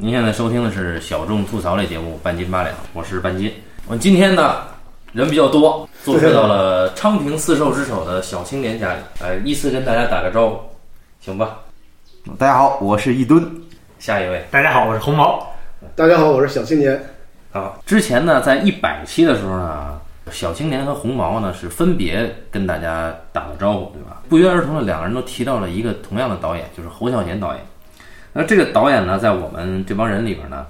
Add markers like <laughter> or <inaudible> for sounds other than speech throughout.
您现在收听的是小众吐槽类节目《半斤八两》，我是半斤。我们今天呢人比较多，坐车到了昌平四兽之首的小青年家里，呃，依次跟大家打个招呼，行吧？大家好，我是一吨。下一位，大家好，我是红毛。大家好，我是小青年。啊，之前呢，在一百期的时候呢，小青年和红毛呢是分别跟大家打了招呼，对吧？不约而同的，两个人都提到了一个同样的导演，就是侯孝贤导演。那这个导演呢，在我们这帮人里边呢，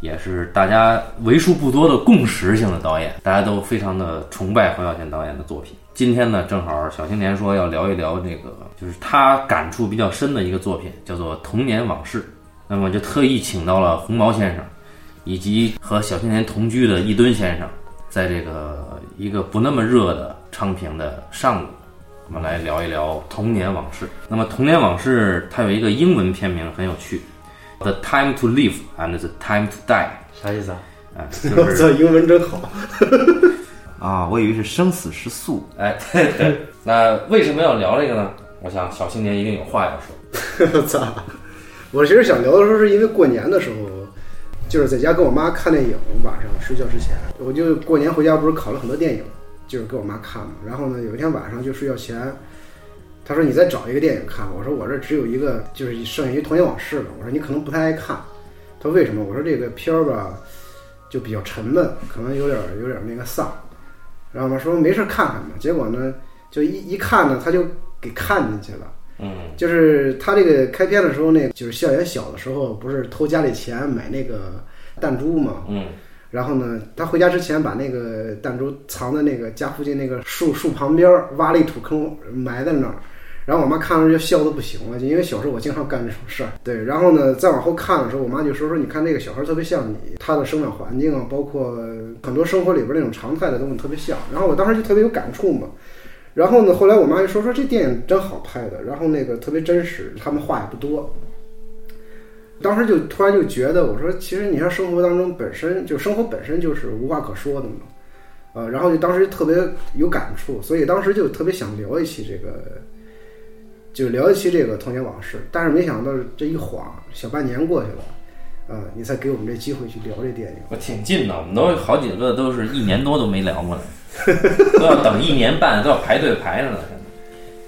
也是大家为数不多的共识性的导演，大家都非常的崇拜侯孝贤导演的作品。今天呢，正好小青年说要聊一聊这个，就是他感触比较深的一个作品，叫做《童年往事》。那么就特意请到了红毛先生，以及和小青年同居的一吨先生，在这个一个不那么热的昌平的上午。我们来聊一聊《童年往事》。那么，《童年往事》它有一个英文片名很有趣，《The Time to Live and the Time to Die》。啥意思啊？哎，<laughs> 就是这英文真好。<laughs> 啊，我以为是生死时速。哎，对对。<laughs> 那为什么要聊这个呢？我想小青年一定有话要说。我操！我其实想聊的时候，是因为过年的时候，就是在家跟我妈看电影，晚上睡觉之前，我就过年回家不是考了很多电影。就是给我妈看嘛，然后呢，有一天晚上就睡觉前，她说你再找一个电影看。我说我这只有一个，就是剩下一《童年往事》了。我说你可能不太爱看。她说为什么？我说这个片儿吧，就比较沉闷，可能有点有点那个丧。然后嘛说没事看看吧。结果呢，就一一看呢，他就给看进去了。嗯，就是他这个开篇的时候，那就是校园小的时候，不是偷家里钱买那个弹珠嘛。嗯。然后呢，他回家之前把那个弹珠藏在那个家附近那个树树旁边，挖了一土坑埋在那儿。然后我妈看着就笑得不行了，就因为小时候我经常干这种事儿。对，然后呢，再往后看的时候，我妈就说说，你看那个小孩特别像你，他的生长环境啊，包括很多生活里边那种常态的东西特别像。然后我当时就特别有感触嘛。然后呢，后来我妈就说说这电影真好拍的，然后那个特别真实，他们话也不多。当时就突然就觉得，我说其实你像生活当中本身就生活本身就是无话可说的嘛，呃，然后就当时特别有感触，所以当时就特别想聊一期这个，就聊一期这个童年往事。但是没想到这一晃小半年过去了，啊，你才给我们这机会去聊这电影。我挺近的，我们都好几个都是一年多都没聊过了，<laughs> 都要等一年半，都要排队排着呢。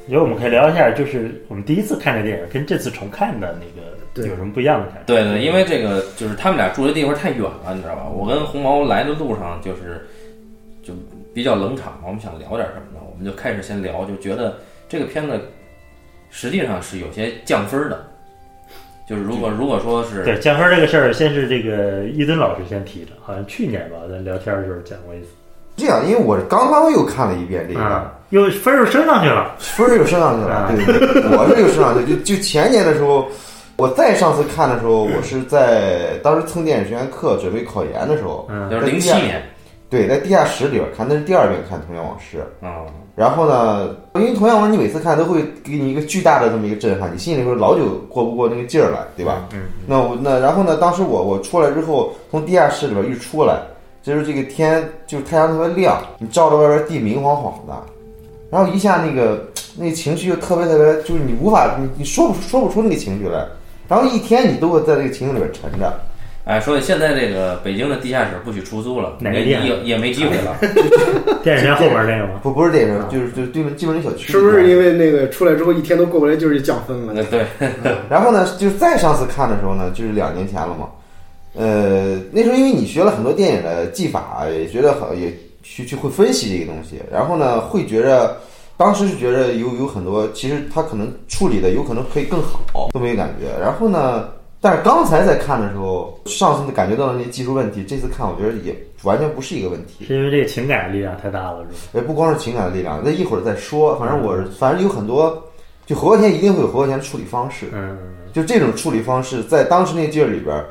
觉得我们可以聊一下，就是我们第一次看这电影跟这次重看的那个。有什么不一样的感觉？对对，因为这个就是他们俩住的地方太远了，你知道吧？我跟红毛来的路上就是就比较冷场嘛，我们想聊点什么呢？我们就开始先聊，就觉得这个片子实际上是有些降分的。就是如果如果说是对降分这个事儿，先是这个伊敦老师先提的，好像去年吧，咱聊天的时候讲过一次。这样，因为我刚刚又看了一遍这个，又分又升上去了，分又升上去了。对，我是又升上去，就就前年的时候。我再上次看的时候，我是在当时蹭电影学院课准备考研的时候，就是零七年，对，在地下室里边看，那是第二遍看《童年往事》啊。然后呢，因为《童年往事》你每次看都会给你一个巨大的这么一个震撼，你心里边老久过不过那个劲儿来，对吧？嗯。那我那然后呢，当时我我出来之后，从地下室里边一出来，就是这个天就是太阳特别亮，你照着外边地明晃晃的，然后一下那个那个情绪就特别特别，就是你无法你你说不说不出那个情绪来。然后一天你都会在这个情景里边沉着，哎，所以现在这个北京的地下室不许出租了，哪个店也也没机会了。<laughs> 电影院后边那个吗？不，不是电影院，就是就是对面对门小区。是不是因为那个出来之后一天都过不来，就是降分了？对。<laughs> 然后呢，就再上次看的时候呢，就是两年前了嘛。呃，那时候因为你学了很多电影的技法，也觉得好，也去去会分析这个东西，然后呢，会觉着。当时是觉得有有很多，其实他可能处理的有可能可以更好，都没感觉。然后呢，但是刚才在看的时候，上次感觉到的那些技术问题，这次看我觉得也完全不是一个问题。是因为这个情感的力量太大了，是吧？也不光是情感的力量，那一会儿再说。反正我反正有很多，就侯孝贤一定会有侯孝贤的处理方式。嗯，就这种处理方式，在当时那劲儿里边。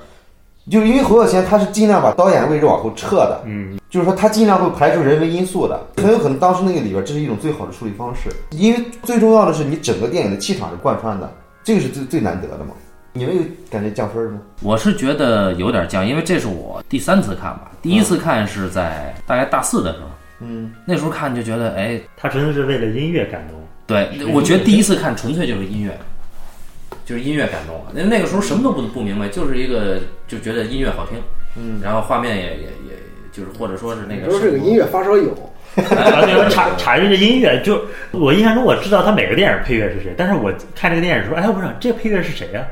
就因为侯孝贤他是尽量把导演的位置往后撤的，嗯，就是说他尽量会排除人为因素的，很有可能当时那个里边这是一种最好的处理方式，因为最重要的是你整个电影的气场是贯穿的，这个是最最难得的嘛。你们有感觉降分吗？我是觉得有点降，因为这是我第三次看吧，第一次看是在大概大四的时候，嗯，那时候看就觉得，哎，他真的是为了音乐感动。对，我觉得第一次看纯粹就是音乐。就是音乐感动了。那那个时候什么都不不明白，就是一个就觉得音乐好听，嗯，然后画面也也也就是或者说是那个说这个音乐发烧友。啊，对，查查一这音乐，就我印象中我知道他每个电影配乐是谁，但是我看这个电影的时候，哎，我说这配乐是谁呀？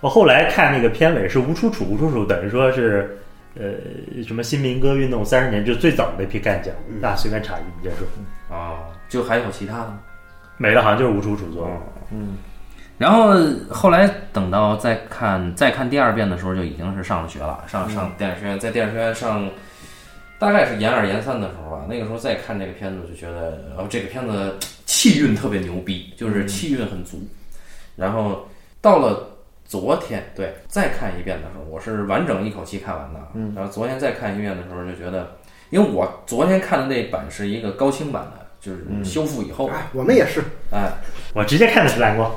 我后来看那个片尾是吴楚楚，吴楚楚等于说是呃什么新民歌运动三十年就最早的那批干将，大家随便查一，你接说。啊，就还有其他的吗，没了，好像就是吴楚楚做的。嗯，然后后来等到再看再看第二遍的时候，就已经是上了学了，上上电影学院，在电影学院上。大概是研二研三的时候吧，那个时候再看这个片子，就觉得，哦这个片子气韵特别牛逼，就是气韵很足。然后到了昨天，对，再看一遍的时候，我是完整一口气看完的。嗯。然后昨天再看一遍的时候，就觉得，因为我昨天看的那版是一个高清版的，就是修复以后。哎，我们也是。哎，我直接看的是蓝光，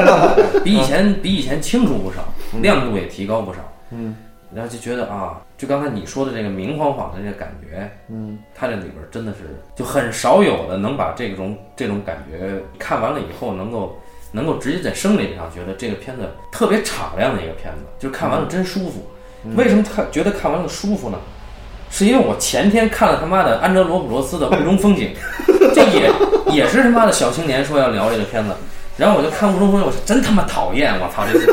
<laughs> 比以前比以前清楚不少，亮度也提高不少。嗯。然后就觉得啊，就刚才你说的这个明晃晃的这个感觉，嗯，它这里边真的是就很少有的能把这种这种感觉看完了以后，能够能够直接在生理上觉得这个片子特别敞亮的一个片子，就看完了真舒服。为什么看觉得看完了舒服呢？是因为我前天看了他妈的安哲罗普罗斯的《雾中风景》，<laughs> 这也也是他妈的小青年说要聊这个片子。然后我就看《雾中风》，我是真他妈讨厌！我操，这是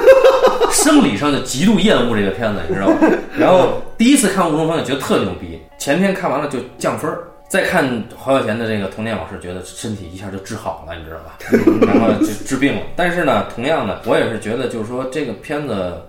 生理上就极度厌恶这个片子，你知道吗？然后第一次看《雾中风景》觉得特牛逼，前天看完了就降分儿，再看侯孝贤的这个童年往事，觉得身体一下就治好了，你知道吧？<laughs> 然后就治病了。但是呢，同样的，我也是觉得，就是说这个片子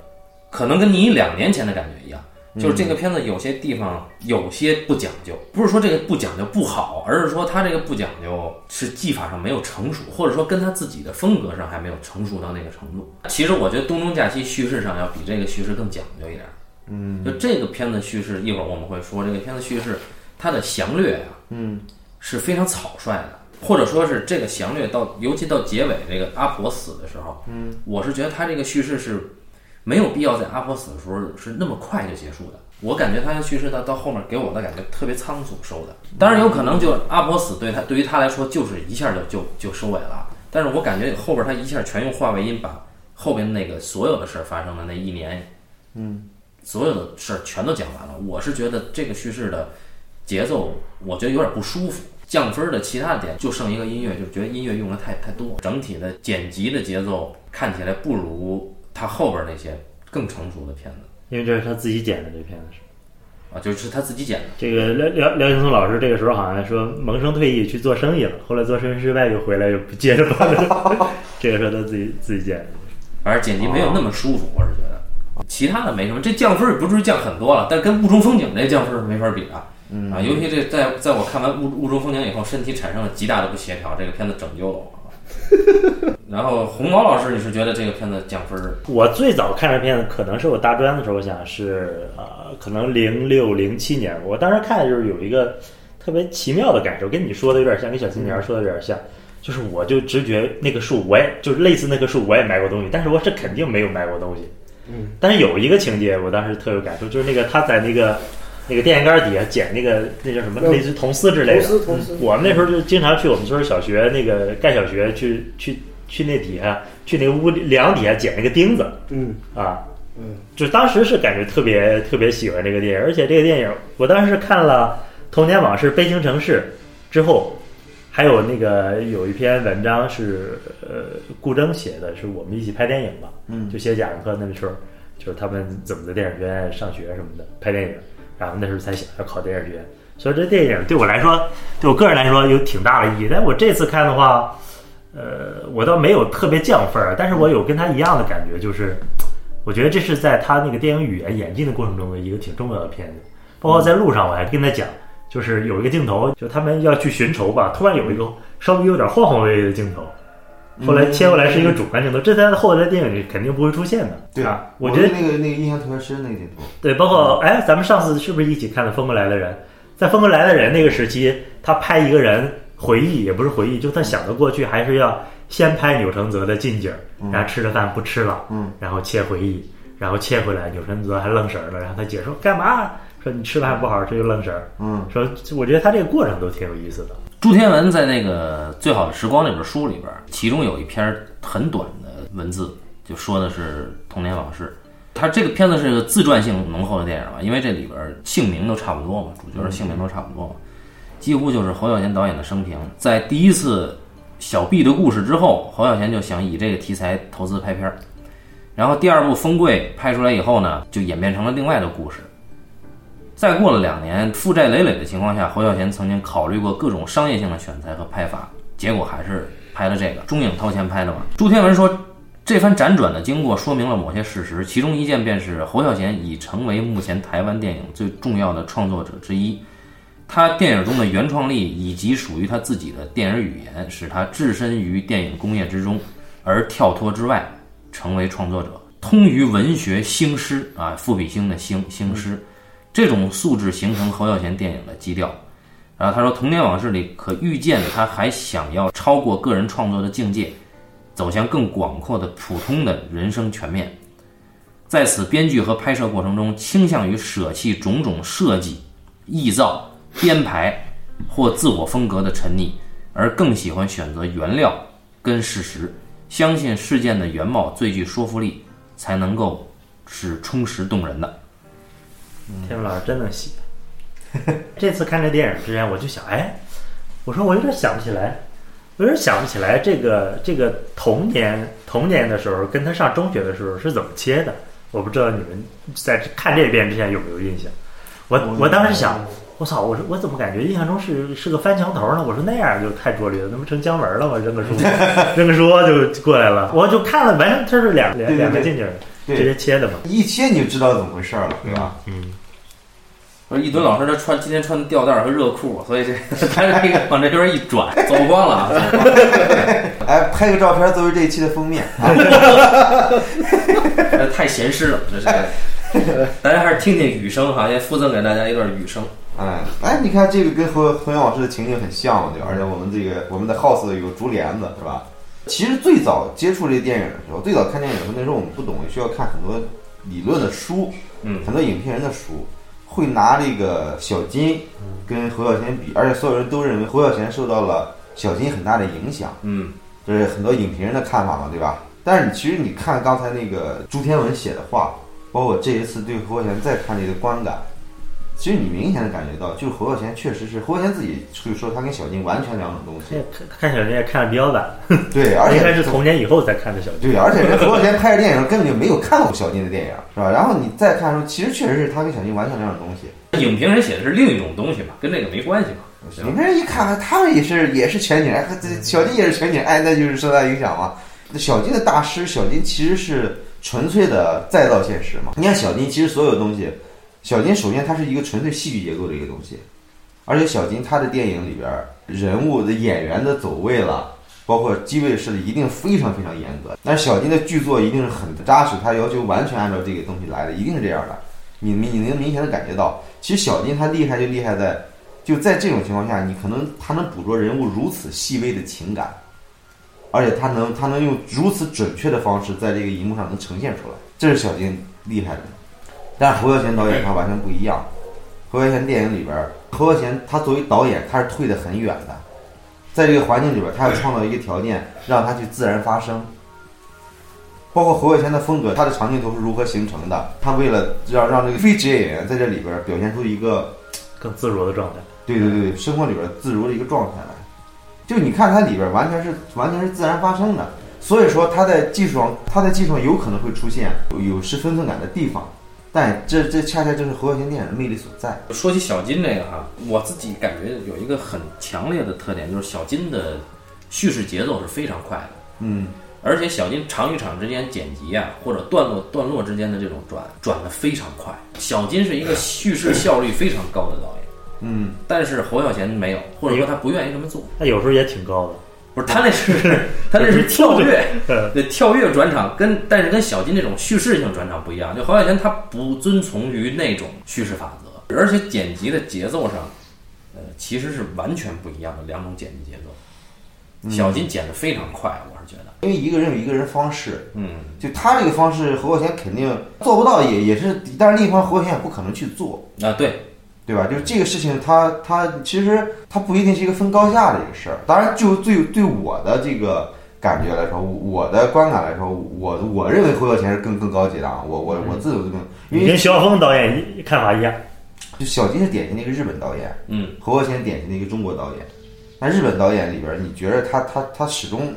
可能跟你两年前的感觉一样。就是这个片子有些地方有些不讲究，不是说这个不讲究不好，而是说他这个不讲究是技法上没有成熟，或者说跟他自己的风格上还没有成熟到那个程度。其实我觉得《东中假期》叙事上要比这个叙事更讲究一点。嗯，就这个片子叙事，一会儿我们会说这个片子叙事，它的详略啊，嗯，是非常草率的，或者说是这个详略到，尤其到结尾这个阿婆死的时候，嗯，我是觉得他这个叙事是。没有必要在阿婆死的时候是那么快就结束的。我感觉他的叙事到到后面给我的感觉特别仓促收的。当然有可能就阿婆死对他对于他来说就是一下就就就收尾了。但是我感觉后边他一下全用话外音把后边那个所有的事儿发生的那一年，嗯，所有的事儿全都讲完了。我是觉得这个叙事的节奏，我觉得有点不舒服。降分的其他点就剩一个音乐，就觉得音乐用的太太多，整体的剪辑的节奏看起来不如。他后边那些更成熟的片子，因为这是他自己剪的，这片子是啊，就是他自己剪的。这个廖廖廖青松老师这个时候好像说萌生退役去做生意了，后来做生意失败又回来又不接着拍了。<laughs> 这个时候他自己自己剪的，反正剪辑没有那么舒服，我是觉得。其他的没什么，这降分也不至于降很多了，但跟雾中风景这降分是没法比的。啊，尤其这在在我看完雾雾中风景以后，身体产生了极大的不协调，这个片子拯救了我。<laughs> 然后红毛老师，你是觉得这个片子降分？我最早看这片子，可能是我大专的时候，我想是呃，可能零六零七年。我当时看就是有一个特别奇妙的感受，跟你说的有点像，跟小青年说的有点像。就是我就直觉那个树，我也就是类似那棵树，我也埋过东西，但是我是肯定没有埋过东西。嗯。但是有一个情节，我当时特有感受，就是那个他在那个。那个电线杆底下捡那个那叫什么类似铜丝之类的。铜丝铜丝。我们那时候就经常去我们村小学那个盖小学去去去那底下去那个屋梁底下捡那个钉子。嗯。啊。嗯。就当时是感觉特别特别喜欢这个电影，而且这个电影我当时看了《童年往事悲情城市》之后，还有那个有一篇文章是呃顾铮写的，是我们一起拍电影嘛。嗯。就写贾樟柯那时候，就是他们怎么在电影学院上学什么的拍电影。然后那时候才想要考电影学院，所以这电影对我来说，对我个人来说有挺大的意义。但我这次看的话，呃，我倒没有特别降分儿，但是我有跟他一样的感觉，就是我觉得这是在他那个电影语言演进的过程中的一个挺重要的片子。包括在路上，我还跟他讲，就是有一个镜头，就他们要去寻仇吧，突然有一个稍微有点晃晃悠悠的镜头。后来切过来是一个主观镜头，这在后来的电影里肯定不会出现的。对啊，我觉得那个那个印象特别深那个镜头。对，包括哎，咱们上次是不是一起看了《风过来的人》？在《风过来的人》那个时期，他拍一个人回忆，也不是回忆，就他想的过去，还是要先拍钮承泽的近景，然后吃了饭不吃了，嗯，然后切回忆，然后切回来，钮承泽还愣神了，然后他姐说干嘛？说你吃饭不好好吃就愣神儿，嗯，说我觉得他这个过程都挺有意思的。朱天文在那个《最好的时光》那本书里边，其中有一篇很短的文字，就说的是童年往事。它这个片子是个自传性浓厚的电影嘛，因为这里边姓名都差不多嘛，主角的姓名都差不多嘛，几乎就是侯孝贤导演的生平。在第一次小毕的故事之后，侯孝贤就想以这个题材投资拍片儿。然后第二部《风贵》拍出来以后呢，就演变成了另外的故事。再过了两年，负债累累的情况下，侯孝贤曾经考虑过各种商业性的选材和拍法，结果还是拍了这个。中影掏钱拍的嘛。朱天文说，这番辗转的经过说明了某些事实，其中一件便是侯孝贤已成为目前台湾电影最重要的创作者之一。他电影中的原创力以及属于他自己的电影语言，使他置身于电影工业之中，而跳脱之外。成为创作者，通于文学兴师啊，赋比兴的兴兴师，这种素质形成侯孝贤电影的基调。然后他说，《童年往事》里可预见的他还想要超过个人创作的境界，走向更广阔的普通的人生全面。在此编剧和拍摄过程中，倾向于舍弃种种设计、臆造、编排或自我风格的沉溺，而更喜欢选择原料跟事实。相信事件的原貌最具说服力，才能够是充实动人的。天文老师真能写。<laughs> 这次看这电影之前，我就想，哎，我说我有点想不起来，我有点想不起来这个这个童年童年的时候跟他上中学的时候是怎么切的。我不知道你们在看这遍之前有没有印象？我我当时想。我操！我说我怎么感觉印象中是是个翻墙头呢？我说那样就太拙劣了，那不成姜文了吗？扔个书，<laughs> 扔个书就过来了。我就看了，完全它是两两两个近景，直接切的嘛。一切你就知道怎么回事了，对吧？嗯。说一吨老师他穿今天穿的吊带和热裤，<laughs> 所以这 <laughs> 他这个往这边一转，<laughs> 走光了。哎，拍个照片作为这一期的封面。太闲适了，这是。大家还是听听雨声哈，先附赠给大家一段雨声。哎，哎，你看这个跟《和和阳老师》的情景很像，对吧？而且我们这个我们的 house 有竹帘子，是吧？其实最早接触这电影的时候，最早看电影的时候，那时候我们不懂，需要看很多理论的书，嗯，很多影评人的书，会拿这个小金跟侯孝贤比，而且所有人都认为侯孝贤受到了小金很大的影响，嗯，这是很多影评人的看法嘛，对吧？但是你其实你看刚才那个朱天文写的话。包括这一次对侯孝贤再看这个观感，其实你明显的感觉到，就是侯孝贤确实是侯孝贤自己就说他跟小金完全两种东西。<laughs> 看小金也看的比较晚，对，<laughs> 而且应该是童年以后才看的小金。对，而且 <laughs> 人侯孝贤拍的电影根本就没有看过小金的电影，是吧？然后你再看的时候，其实确实是他跟小金完全两种东西。影评人写的是另一种东西嘛，跟这个没关系嘛。影评人一看，他们也是也是全景，哎，小金也是全景，哎，那就是受他影响嘛。小金的大师，小金其实是。纯粹的再造现实嘛？你看小金，其实所有东西，小金首先它是一个纯粹戏剧结构的一个东西，而且小金他的电影里边人物的演员的走位了，包括机位设的一定非常非常严格。但是小金的剧作一定是很扎实，他要求完全按照这个东西来的，一定是这样的。你你你能明显的感觉到，其实小金他厉害就厉害在，就在这种情况下，你可能他能捕捉人物如此细微的情感。而且他能，他能用如此准确的方式在这个荧幕上能呈现出来，这是小金厉害的。但是侯孝贤导演他完全不一样。侯孝贤电影里边，侯孝贤他作为导演，他是退得很远的，在这个环境里边，他要创造一个条件，让他去自然发生。包括侯孝贤的风格，他的长镜头是如何形成的？他为了让让这个非职业演员在这里边表现出一个更自如的状态，对对对，生活里边自如的一个状态来。就你看它里边完全是完全是自然发生的，所以说它在技术上，它在技术上有可能会出现有失分寸感的地方，但这这恰恰就是侯孝贤电影的魅力所在。说起小金这个哈，我自己感觉有一个很强烈的特点，就是小金的叙事节奏是非常快的，嗯，而且小金场与场之间剪辑啊，或者段落段落之间的这种转转的非常快。小金是一个叙事效率非常高的导演。嗯，但是侯孝贤没有，或者说他不愿意这么做。他有时候也挺高的，不是他那是 <laughs> 他那是跳跃，对跳跃转场，跟但是跟小金那种叙事性转场不一样。就侯孝贤他不遵从于那种叙事法则，而且剪辑的节奏上，呃，其实是完全不一样的两种剪辑节奏。小金剪的非常快，我是觉得，因为一个人有一个人方式，嗯，就他这个方式，侯孝贤肯定做不到，也也是，但是另一方侯孝贤也不可能去做啊，对。对吧？就是这个事情，它它其实它不一定是一个分高下的一个事儿。当然，就对对我的这个感觉来说，我的观感来说，我我认为侯孝贤是更更高级的啊，我我我自己有这种，因为你跟徐晓峰导演一看法一样。就小金是典型的一个日本导演，嗯，侯孝贤典型的一个中国导演。那日本导演里边儿，你觉得他他他始终，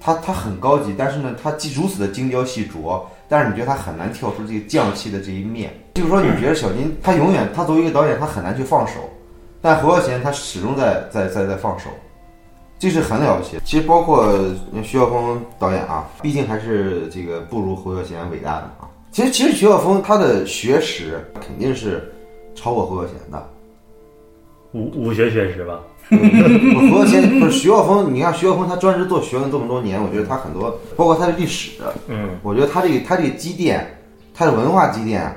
他他很高级，但是呢，他既如此的精雕细琢，但是你觉得他很难跳出这个匠气的这一面。就是说，你觉得小金他永远他作为一个导演，他很难去放手，但侯孝贤他始终在在在在放手，这是很了不起。其实包括徐晓峰导演啊，毕竟还是这个不如侯孝贤伟大的啊。其实其实徐晓峰他的学识肯定是超过侯孝贤的。武武学学识吧，我侯孝贤不是徐浩峰，你看徐浩峰他专职做学问这么多年，我觉得他很多，包括他的历史，嗯，我觉得他这个他这个积淀，他的文化积淀，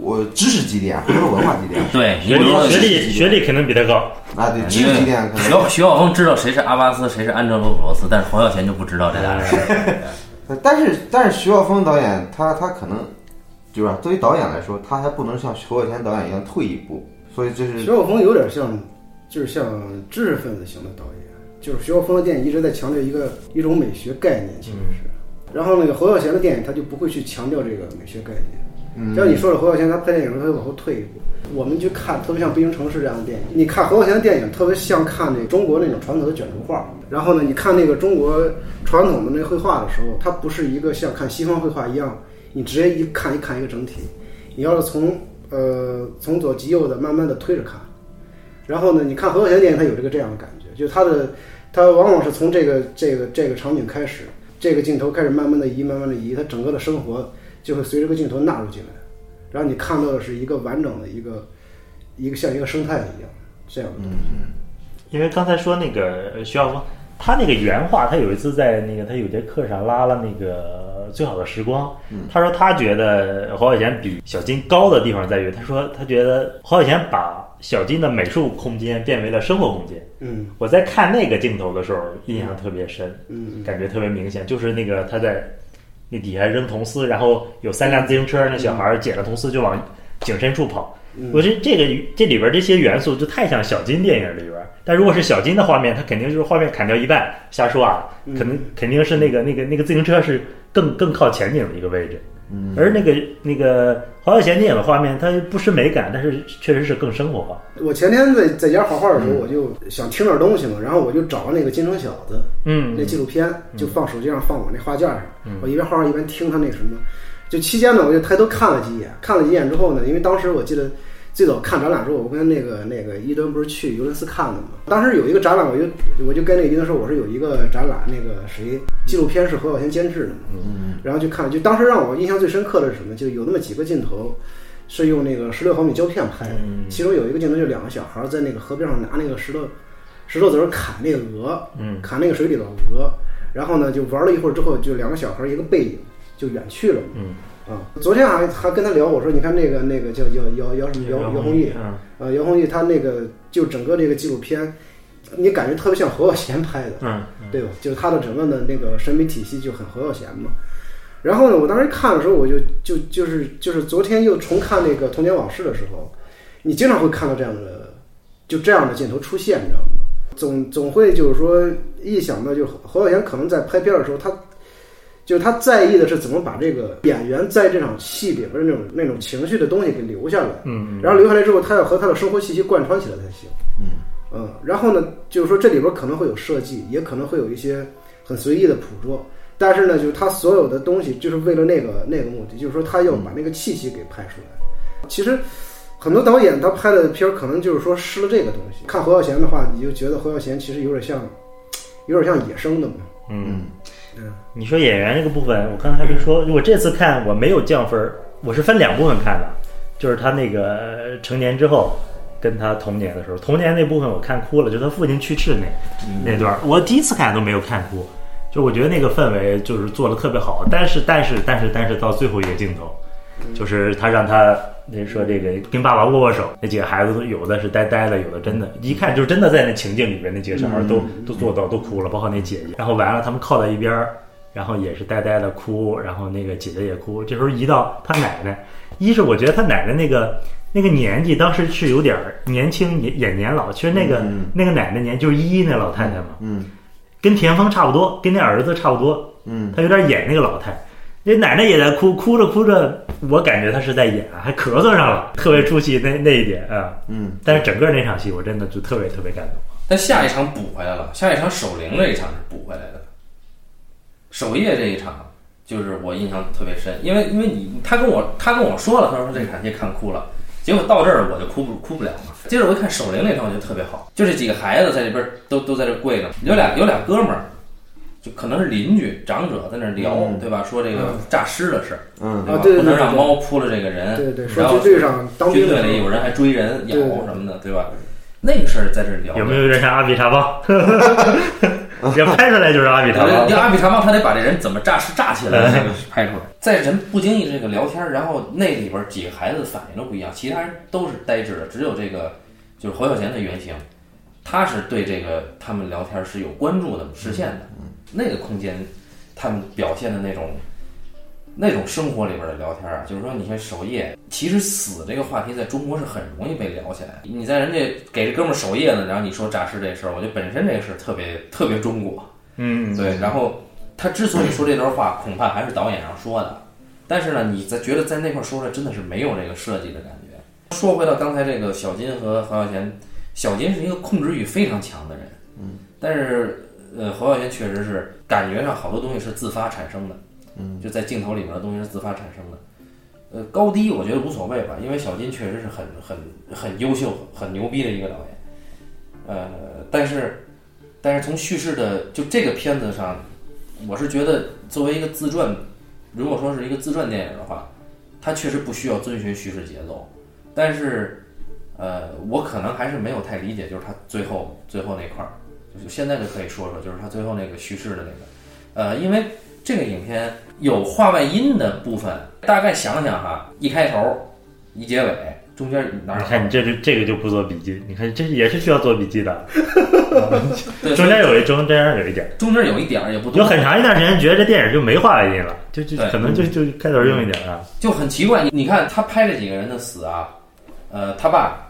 我知识积淀，不是说文化积淀对，你学历学历学历肯定比他高。啊，对，知识积淀可徐能。徐徐浩峰知道谁是阿巴斯，谁是安哲罗普罗斯，但是黄孝贤就不知道这俩人。<laughs> 但是但是徐浩峰导演他他可能，对吧，作为导演来说，他还不能像侯孝贤导演一样退一步，所以这是徐浩峰有点像，就是像知识分子型的导演，就是徐浩峰的电影一直在强调一个一种美学概念，其实是。然后那个侯孝贤的电影，他就不会去强调这个美学概念。嗯像你说的侯孝贤，他拍电影他会往后退一步。我们去看，特别像《北京城市》这样的电影，你看侯孝贤的电影，特别像看那中国那种传统的卷轴画。然后呢，你看那个中国传统的那绘画的时候，它不是一个像看西方绘画一样，你直接一看一看一个整体。你要是从呃从左及右的慢慢的推着看，然后呢，你看侯孝贤电影，它有这个这样的感觉，就它的它往往是从这个这个这个场景开始，这个镜头开始慢慢的移，慢慢的移，它整个的生活就会随这个镜头纳入进来，然后你看到的是一个完整的一个一个像一个生态一样这样的东西。因为刚才说那个徐晓峰，他那个原话，他有一次在那个他有节课上拉了那个最好的时光，他说他觉得侯小贤比小金高的地方在于，他说他觉得侯小贤把小金的美术空间变为了生活空间。嗯。我在看那个镜头的时候，印象特别深，嗯感觉特别明显，就是那个他在那底下扔铜丝，然后有三辆自行车，那小孩儿捡了铜丝就往井深处跑。嗯我觉得这个这里边这些元素就太像小金电影里边，但如果是小金的画面，它肯定就是画面砍掉一半。瞎说啊，嗯肯定肯定是那个那个那个自行车是更更靠前景的一个位置，嗯而那个那个黄晓贤电影的画面，它不失美感，但是确实是更生活化。我前天在在家画画的时候，我就想听点东西嘛，然后我就找了那个《京城小子》嗯那纪录片，就放手机上放我那画架上，我一边画画一边听他那什么。就期间呢，我就抬头看了几眼，看了几眼之后呢，因为当时我记得最早看展览的时候，我跟那个那个伊敦不是去尤伦斯看的嘛。当时有一个展览，我就我就跟那个伊敦说，我说有一个展览，那个谁纪录片是何小天监制的嘛，嗯然后就看，就当时让我印象最深刻的是什么？就有那么几个镜头。是用那个十六毫米胶片拍的，嗯其中有一个镜头，就两个小孩在那个河边上拿那个石头，石头子儿砍那个鹅，嗯砍那个水里的鹅，然后呢就玩了一会儿之后，就两个小孩一个背影就远去了。嗯，啊，昨天还还跟他聊，我说你看那个那个叫姚姚姚什么姚姚宏毅，嗯呃姚宏毅他那个就整个这个纪录片，你感觉特别像侯耀贤拍的，嗯对吧？就是他的整个的那个审美体系就很侯耀贤嘛。然后呢，我当时看的时候，我就就就是就是昨天又重看那个《童年往事》的时候，你经常会看到这样的就这样的镜头出现，你知道吗？总总会就是说一想到就侯耀贤可能在拍片的时候，他就是他在意的是怎么把这个演员在这场戏里边的那种那种情绪的东西给留下来，嗯然后留下来之后，他要和他的生活气息贯穿起来才行。嗯嗯，然后呢，就是说这里边可能会有设计，也可能会有一些很随意的捕捉，但是呢，就是他所有的东西就是为了那个那个目的，就是说他要把那个气息给拍出来。其实很多导演他拍的片儿可能就是说失了这个东西。看侯孝贤的话，你就觉得侯孝贤其实有点像，有点像野生的嘛。嗯，你说演员这个部分，我刚才还没说，我这次看我没有降分儿，我是分两部分看的，就是他那个呃成年之后。跟他童年的时候，童年那部分我看哭了，就他父亲去世那那段儿，我第一次看都没有看哭，就我觉得那个氛围就是做的特别好，但是但是但是但是到最后一个镜头，就是他让他那说这个跟爸爸握握手，那几个孩子有的是呆呆的，有的真的，一看就是真的在那情境里边，那几个小孩都、都做到都哭了，包括那姐姐。然后完了，他们靠在一边儿，然后也是呆呆的哭，然后那个姐姐也哭。这时候一到他奶奶，一是我觉得他奶奶那个那个年纪当时是有点儿年轻演演年老，其实那个、嗯那个奶奶年就是依依那老太太嘛，嗯跟田丰差不多，跟那儿子差不多，嗯，他有点演那个老太。那奶奶也在哭，哭着哭着，我感觉她是在演，还咳嗽上了，特别出戏那那一点啊。嗯，但是整个那场戏我真的就特别特别感动。但下一场补回来了，下一场守灵这一场是补回来的。守夜这一场就是我印象特别深，因为因为你他跟我他跟我说了，他说这场戏看哭了，结果到这儿我就哭不哭不了嘛。接着我一看守灵那场，我觉得特别好，就这几个孩子在这边都都在这跪着，有俩有俩哥们儿，就可能是邻居长者在那聊，嗯对吧？说这个诈尸的事儿，嗯对吧？啊对对不能让猫扑了这个人，对对，然后说军队上当军队的时候里有人还追人咬对什么的，对吧？那个事儿在这儿聊，有没有有点像阿比查邦？<laughs> 要拍出来就是阿比查邦要，。阿比查邦他得把这人怎么诈尸诈起来，那个拍出来。在人不经意这个聊天，然后那里边几个孩子反应都不一样，其他人都是呆滞的，只有这个就是侯孝贤的原型，他是对这个他们聊天是有关注的、视线的。那个空间，他们表现的那种那种生活里边的聊天啊，就是说，你看守夜，其实死这个话题在中国是很容易被聊起来。你在人家给这哥们儿守夜呢，然后你说诈尸这事儿，我觉得本身这个事儿特别特别中国。嗯，对，然后他之所以说这段话，恐怕还是导演上说的。但是呢，你在觉得在那块儿说出来真的是没有这个设计的感觉。说回到刚才这个小金和黄小贤，小金是一个控制欲非常强的人，嗯，但是呃，侯耀贤确实是感觉上好多东西是自发产生的，嗯，就在镜头里面的东西是自发产生的。呃，高低我觉得无所谓吧，因为小金确实是很很很优秀、很牛逼的一个导演。呃，但是但是从叙事的就这个片子上，我是觉得作为一个自传，如果说是一个自传电影的话，它确实不需要遵循叙事节奏，但是呃，我可能还是没有太理解，就是他最后最后那块儿，就是现在就可以说说，就是他最后那个叙事的那个，呃，因为这个影片有画外音的部分，大概想想哈，一开头一结尾，中间哪儿你看你这就这个就不做笔记，你看这也是需要做笔记的。对中间有一中间有一点，中间有一点儿也不多，有很长一段时间觉得这电影就没画外音了，就就可能就就开头用一点啊。就很奇怪。你你看他拍这几个人的死啊，呃，他爸、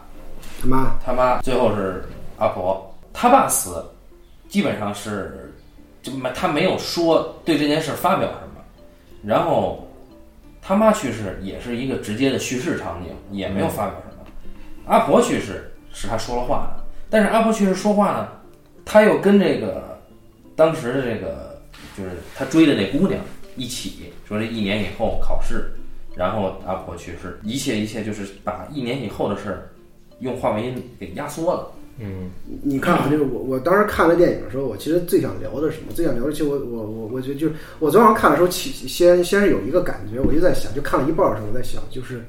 他妈他妈，最后是阿婆。他爸死，基本上是就没他没有说对这件事发表什么，然后他妈去世也是一个直接的叙事场景，也没有发表什么。阿婆去世是他说了话的，但是阿婆去世说话呢，他又跟这个当时的这个就是他追的那姑娘一起说，这一年以后考试，然后阿婆去世，一切一切就是把一年以后的事儿用话外音给压缩了。嗯，你看啊，就是我我当时看了电影的时候，我其实最想聊的是什么？最想聊的，其实我我我我觉得就是我昨晚上看的时候，其先先是有一个感觉，我就在想，就看了一半的时候，我在想，就是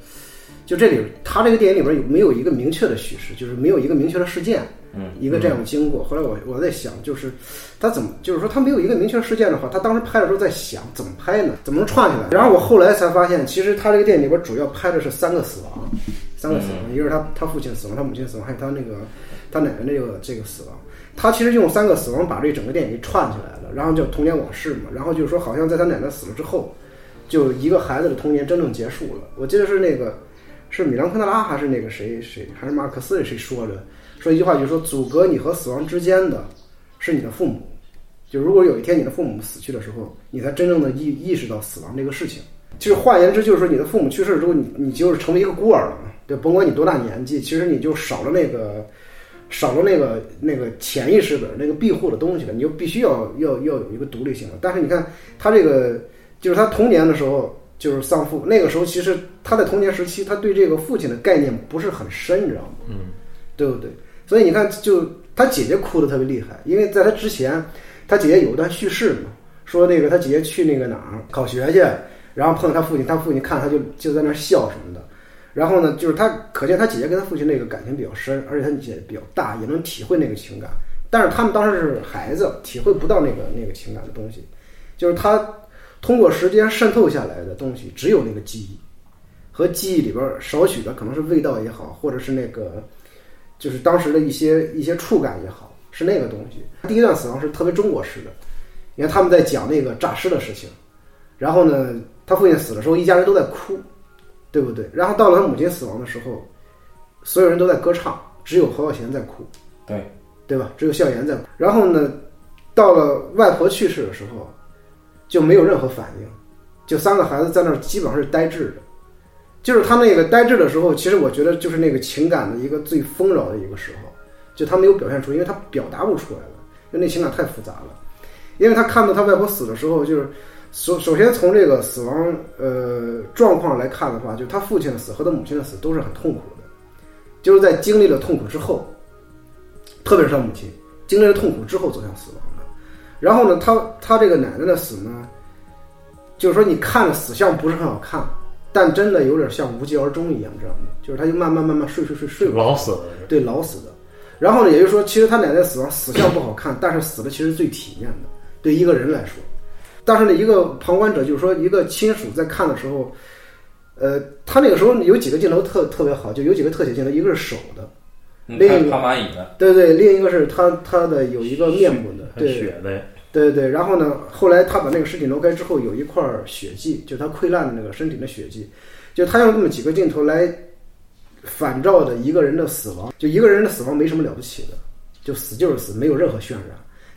就这里他这个电影里边有没有一个明确的叙事，就是没有一个明确的事件，嗯，一个这样的经过。后来我我在想，就是他怎么，就是说他没有一个明确的事件的话，他当时拍的时候在想怎么拍呢？怎么能串起来？然后我后来才发现，其实他这个电影里边主要拍的是三个死亡，三个死亡，一个是他他父亲死亡，他母亲死亡，还有他那个他奶奶这个这个死亡。他其实用三个死亡把这整个电影给串起来了，然后就童年往事嘛，然后就是说好像在他奶奶死了之后，就一个孩子的童年真正结束了。我记得是那个是米兰昆德拉还是那个谁谁还是马克斯谁说的，说一句话就是说阻隔你和死亡之间的是你的父母，就如果有一天你的父母死去的时候，你才真正的意意识到死亡这个事情。就是换言之，就是说你的父母去世之后，你你就是成为一个孤儿了嘛，对，甭管你多大年纪，其实你就少了那个。少了那个那个潜意识的那个庇护的东西了，你就必须要要要有一个独立性了。但是你看他这个，就是他童年的时候就是丧父，那个时候其实他在童年时期，他对这个父亲的概念不是很深，你知道吗？嗯，对不对？所以你看，就他姐姐哭的特别厉害，因为在他之前，他姐姐有一段叙事嘛，说那个他姐姐去那个哪儿考学去，然后碰到他父亲，他父亲看他就就在那儿笑什么的。然后呢，就是他可见他姐姐跟他父亲那个感情比较深，而且他姐姐比较大，也能体会那个情感。但是他们当时是孩子，体会不到那个那个情感的东西。就是他通过时间渗透下来的东西，只有那个记忆，和记忆里边少许的可能是味道也好，或者是那个就是当时的一些一些触感也好，是那个东西。第一段死亡是特别中国式的，你看他们在讲那个诈尸的事情，然后呢，他父亲死的时候，一家人都在哭。对不对？然后到了他母亲死亡的时候，所有人都在歌唱，只有侯孝贤在哭，对对吧？只有笑颜在哭。然后呢，到了外婆去世的时候，就没有任何反应，就三个孩子在那儿基本上是呆滞的。就是他那个呆滞的时候，其实我觉得就是那个情感的一个最丰饶的一个时候，就他没有表现出，因为他表达不出来了，因为那情感太复杂了。因为他看到他外婆死的时候，就是首首先从这个死亡呃状况来看的话，就他父亲的死和他母亲的死都是很痛苦的，就是在经历了痛苦之后，特别是他母亲经历了痛苦之后走向死亡的。然后呢，他他这个奶奶的死呢，就是说你看着死相不是很好看。但真的有点像无疾而终一样，知道吗？就是他就慢慢慢慢睡睡睡睡老死了，对，老死的。然后呢，也就是说，其实他奶奶死亡死相不好看，但是死的其实最体面的，对一个人来说。但是呢，一个旁观者就是说，一个亲属在看的时候，呃，他那个时候有几个镜头特特别好，就有几个特写镜头，一个是手的，另一个爬蚂蚁的，对对，另一个是他他的有一个面部的，对血的。对对，然后呢？后来他把那个尸体挪开之后，有一块血迹，就他溃烂的那个身体的血迹，就他用这么几个镜头来反照的一个人的死亡，就一个人的死亡没什么了不起的，就死就是死，没有任何渲染。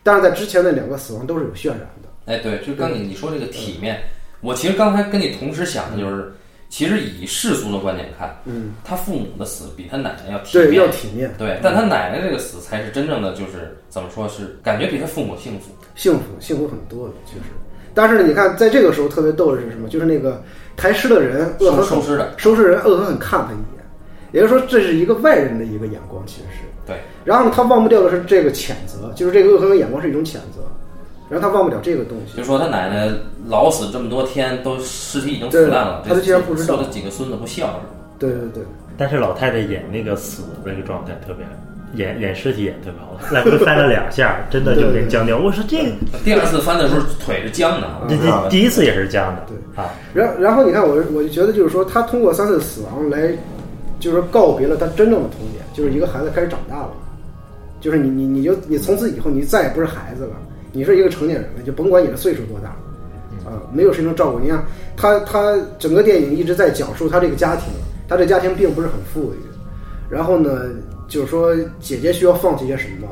但是在之前的两个死亡都是有渲染的。哎，对，就刚你你说这个体面，我其实刚才跟你同时想的就是。其实以世俗的观点看，嗯，他父母的死比他奶奶要体面，对，要体面，对。但他奶奶这个死才是真正的，就是怎么说是感觉比他父母幸福，幸福，幸福很多的，其实。但是呢，你看，在这个时候特别逗的是什么？就是那个抬尸的人，恶狠收尸的收尸人恶狠狠看他一眼，也就是说这是一个外人的一个眼光，其实是对。然后呢，他忘不掉的是这个谴责，就是这个恶狠狠眼光是一种谴责。然后他忘不了这个东西，就说他奶奶老死这么多天，都尸体已经腐烂了，他竟然不知道，说他几个孙子不孝是吗？对对对。但是老太太演那个死那个状态特别，演演尸体演特别好，来回翻了两下，真的就给僵掉。我说这个第二次翻的时候腿是僵的，这这第一次也是僵的。对啊，然然后你看我我就觉得就是说他通过三次死亡来，就是告别了他真正的童年，就是一个孩子开始长大了，就是你你你就你从此以后你再也不是孩子了。你是一个成年人了，就甭管你的岁数多大，啊，没有谁能照顾你。看他，他整个电影一直在讲述他这个家庭，他这家庭并不是很富裕。然后呢，就是说姐姐需要放弃些什么，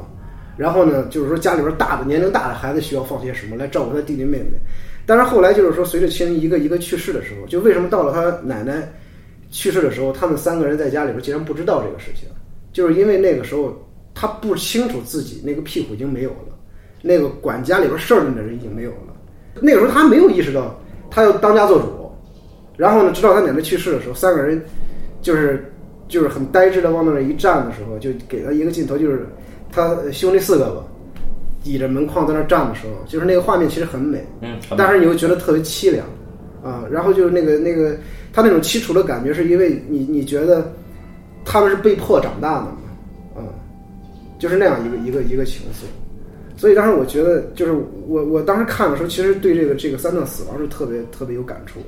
然后呢，就是说家里边大的年龄大的孩子需要放弃些什么来照顾他弟弟妹妹。但是后来就是说，随着亲人一个一个去世的时候，就为什么到了他奶奶去世的时候，他们三个人在家里边竟然不知道这个事情，就是因为那个时候他不清楚自己那个屁股已经没有了。那个管家里边事儿的人已经没有了，那个时候他没有意识到他要当家做主，然后呢，直到他奶奶去世的时候，三个人就是就是很呆滞的往那儿一站的时候，就给他一个镜头，就是他兄弟四个吧，倚着门框在那儿站的时候，就是那个画面其实很美，嗯，但是你又觉得特别凄凉啊，然后就是那个那个他那种凄楚的感觉，是因为你你觉得他们是被迫长大的嘛，嗯，就是那样一个一个一个情愫。所以当时我觉得，就是我我当时看的时候，其实对这个这个三段死亡是特别特别有感触的。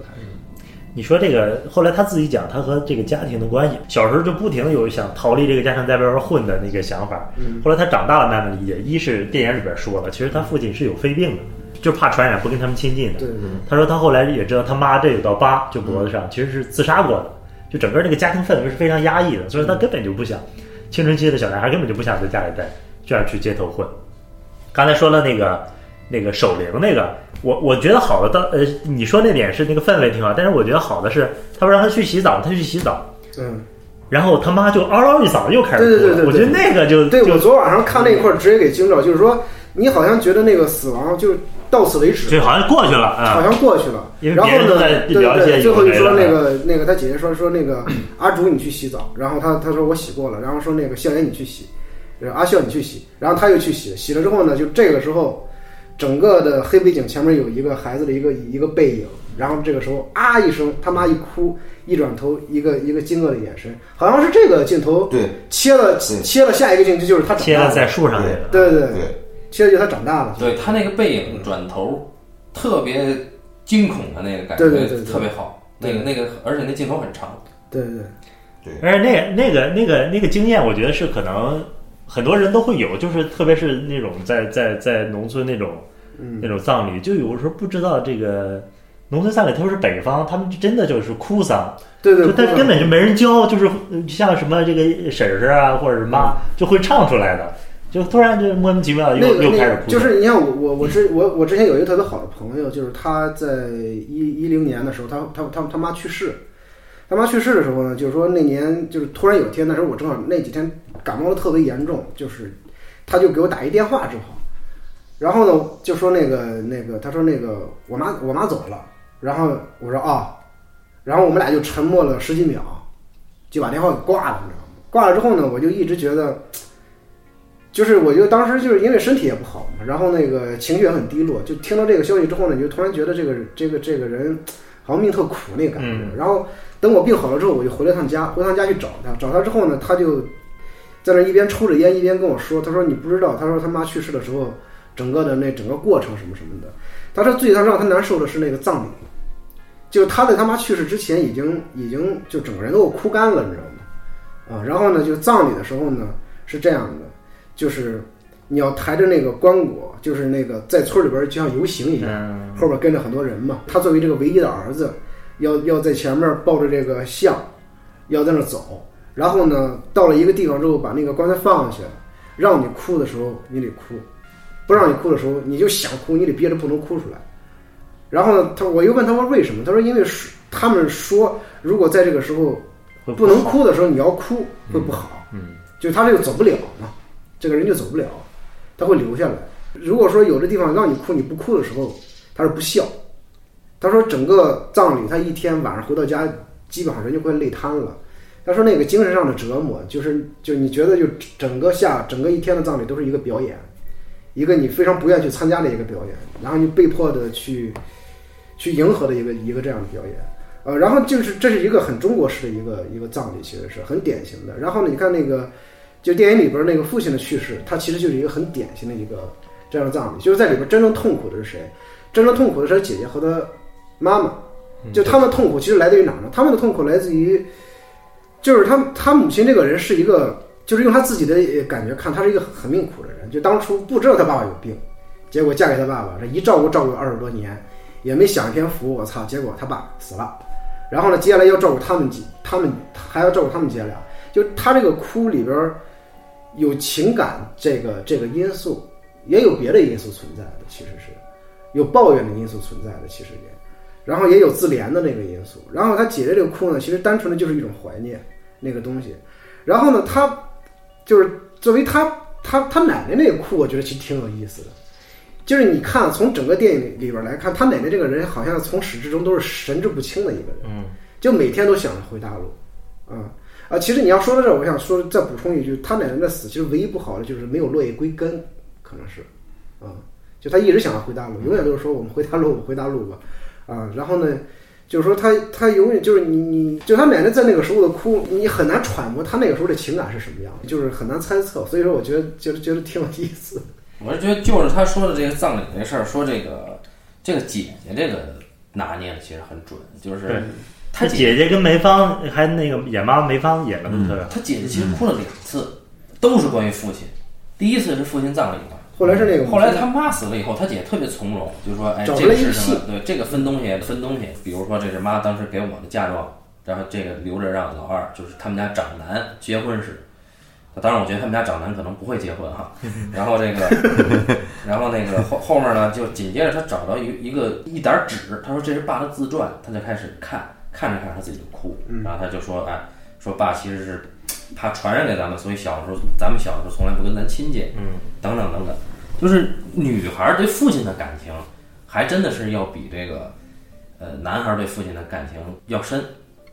你说这个后来他自己讲他和这个家庭的关系，小时候就不停有想逃离这个家庭在外边混的那个想法。后来他长大了慢慢理解，一是电影里边说了，其实他父亲是有肺病的，就怕传染，不跟他们亲近的。对对。他说他后来也知道他妈这有道疤，就脖子上其实是自杀过的，就整个那个家庭氛围是非常压抑的，所以他根本就不想青春期的小男孩根本就不想在家里待，就想去街头混。刚才说了那个那个守灵那个，我我觉得好的，到呃你说那点是那个氛围挺好，但是我觉得好的是，他不让他去洗澡，他去洗澡，嗯，然后他妈就嗷嗷一嗓子又开始哭了。我觉得那个就对我昨晚上看那一块直接给惊着，就是说你好像觉得那个死亡就到此为止，对好像过去了，好像过去了。然后呢，对对，最后一说那个那个他姐姐说说那个阿竹你去洗澡，然后他他说我洗过了，然后说那个笑颜你去洗。阿笑，你去洗，然后他又去洗，洗了之后呢，就这个时候，整个的黑背景前面有一个孩子的一个一个背影，然后这个时候啊一声，他妈一哭，一转头，一个一个惊愕的眼神，好像是这个镜头对切了切了下一个镜头就是他切了在树上那个，对对对，切了就他长大了，对他那个背影转头特别惊恐的那个感觉，对对对，特别好，那个那个，而且那镜头很长，对对对，而且那个那个那个那个经验，我觉得是可能。很多人都会有，就是特别是那种在在在农村那种那种葬礼，就有时候不知道这个农村葬礼，特别是北方，他们真的就是哭丧，对对，就他根本就没人教，就是像什么这个婶婶啊或者是妈就会唱出来的，就突然就莫名其妙又那个又开始哭，那个就是你看我我我之我我之前有一个特别好的朋友，就是他在一一零年的时候，他他他他妈去世，他妈去世的时候呢，就是说那年就是突然有一天，那时候我正好那几天感冒的特别严重，就是他就给我打一电话之后，然后呢就说那个那个他说那个我妈我妈走了，然后我说啊，然后我们俩就沉默了十几秒，就把电话给挂了，你知道吗？挂了之后呢，我就一直觉得。就是我就当时就是因为身体也不好嘛，然后那个情绪也很低落，就听到这个消息之后呢，你就突然觉得这个这个这个人好像命特苦那个感觉。然后等我病好了之后，我就回了趟家，回趟家去找他，找他之后呢，他就在那一边抽着烟一边跟我说，他说你不知道，他说他妈去世的时候，整个的那整个过程什么什么的。他说最让让他难受的是那个葬礼，就他在他妈去世之前已经已经就整个人都哭干了，你知道吗？啊，然后呢，就葬礼的时候呢是这样的。就是你要抬着那个棺椁，就是那个在村里边就像游行一样，后边跟着很多人嘛。他作为这个唯一的儿子，要要在前面抱着这个像，要在那走。然后呢，到了一个地方之后，把那个棺材放下，让你哭的时候你得哭，不让你哭的时候你就想哭，你得憋着不能哭出来。然后呢，他我又问他说为什么？他说因为他们说，如果在这个时候不能哭的时候你要哭会不好，嗯，就他这个走不了嘛。这个人就走不了，他会留下来。如果说有的地方让你哭，你不哭的时候，他是不孝。他说整个葬礼，他一天晚上回到家，基本上人就快累瘫了。他说那个精神上的折磨，就是就你觉得就整个下整个一天的葬礼都是一个表演，一个你非常不愿意去参加的一个表演，然后你被迫的去去迎合的一个一个这样的表演。呃，然后就是这是一个很中国式的一个一个葬礼，其实是很典型的。然后呢，你看那个。就电影里边那个父亲的去世，他其实就是一个很典型的一个这样的葬礼。就是在里边真正痛苦的是谁？真正痛苦的是姐姐和他妈妈。就他们痛苦其实来自于哪呢？他们的痛苦来自于，就是他他母亲这个人是一个，就是用他自己的感觉看，他是一个很命苦的人。就当初不知道他爸爸有病，结果嫁给他爸爸，这一照顾照顾二十多年，也没享一天福。我操！结果他爸死了，然后呢，接下来要照顾他们几，他们还要照顾他们姐俩。就他这个哭里边。有情感这个这个因素，也有别的因素存在的，其实是有抱怨的因素存在的，其实也，然后也有自怜的那个因素。然后他姐姐这个哭呢，其实单纯的就是一种怀念那个东西。然后呢，他就是作为他他他奶奶那个哭，我觉得其实挺有意思的。就是你看从整个电影里边来看，他奶奶这个人好像从始至终都是神志不清的一个人，嗯，就每天都想着回大陆，嗯。啊，其实你要说到这儿，我想说再补充一句，他奶奶的死其实唯一不好的就是没有落叶归根，可能是，啊，就他一直想要回大陆，永远都是说我们回大陆，我回大陆吧，啊，然后呢，就是说他他永远就是你你就他奶奶在那个时候的哭，你很难揣摩他那个时候的情感是什么样，就是很难猜测，所以说我觉得觉得觉得挺有意思。我是觉得就是他说的这个葬礼这事儿，说这个这个姐姐这个拿捏的其实很准，就是。他姐姐跟梅芳还那个演妈梅芳演的特别好。他姐姐其实哭了两次，都是关于父亲。第一次是父亲葬礼嘛，后来是那个，后来他妈死了以后，他姐特别从容，就说：“哎，这个是什么？对，这个分东西，分东西。比如说，这是妈当时给我的嫁妆，然后这个留着让老二，就是他们家长男结婚时。当然，我觉得他们家长男可能不会结婚哈。然后这个，<laughs> 然后那个后后面呢，就紧接着他找到一一个一沓纸，他说这是爸的自传，他就开始看。”看着看着他自己就哭，然后他就说：“哎，说爸其实是他传染给咱们，所以小时候咱们小时候从来不跟咱亲近，嗯，等等等等，就是女孩对父亲的感情，还真的是要比这个呃男孩对父亲的感情要深。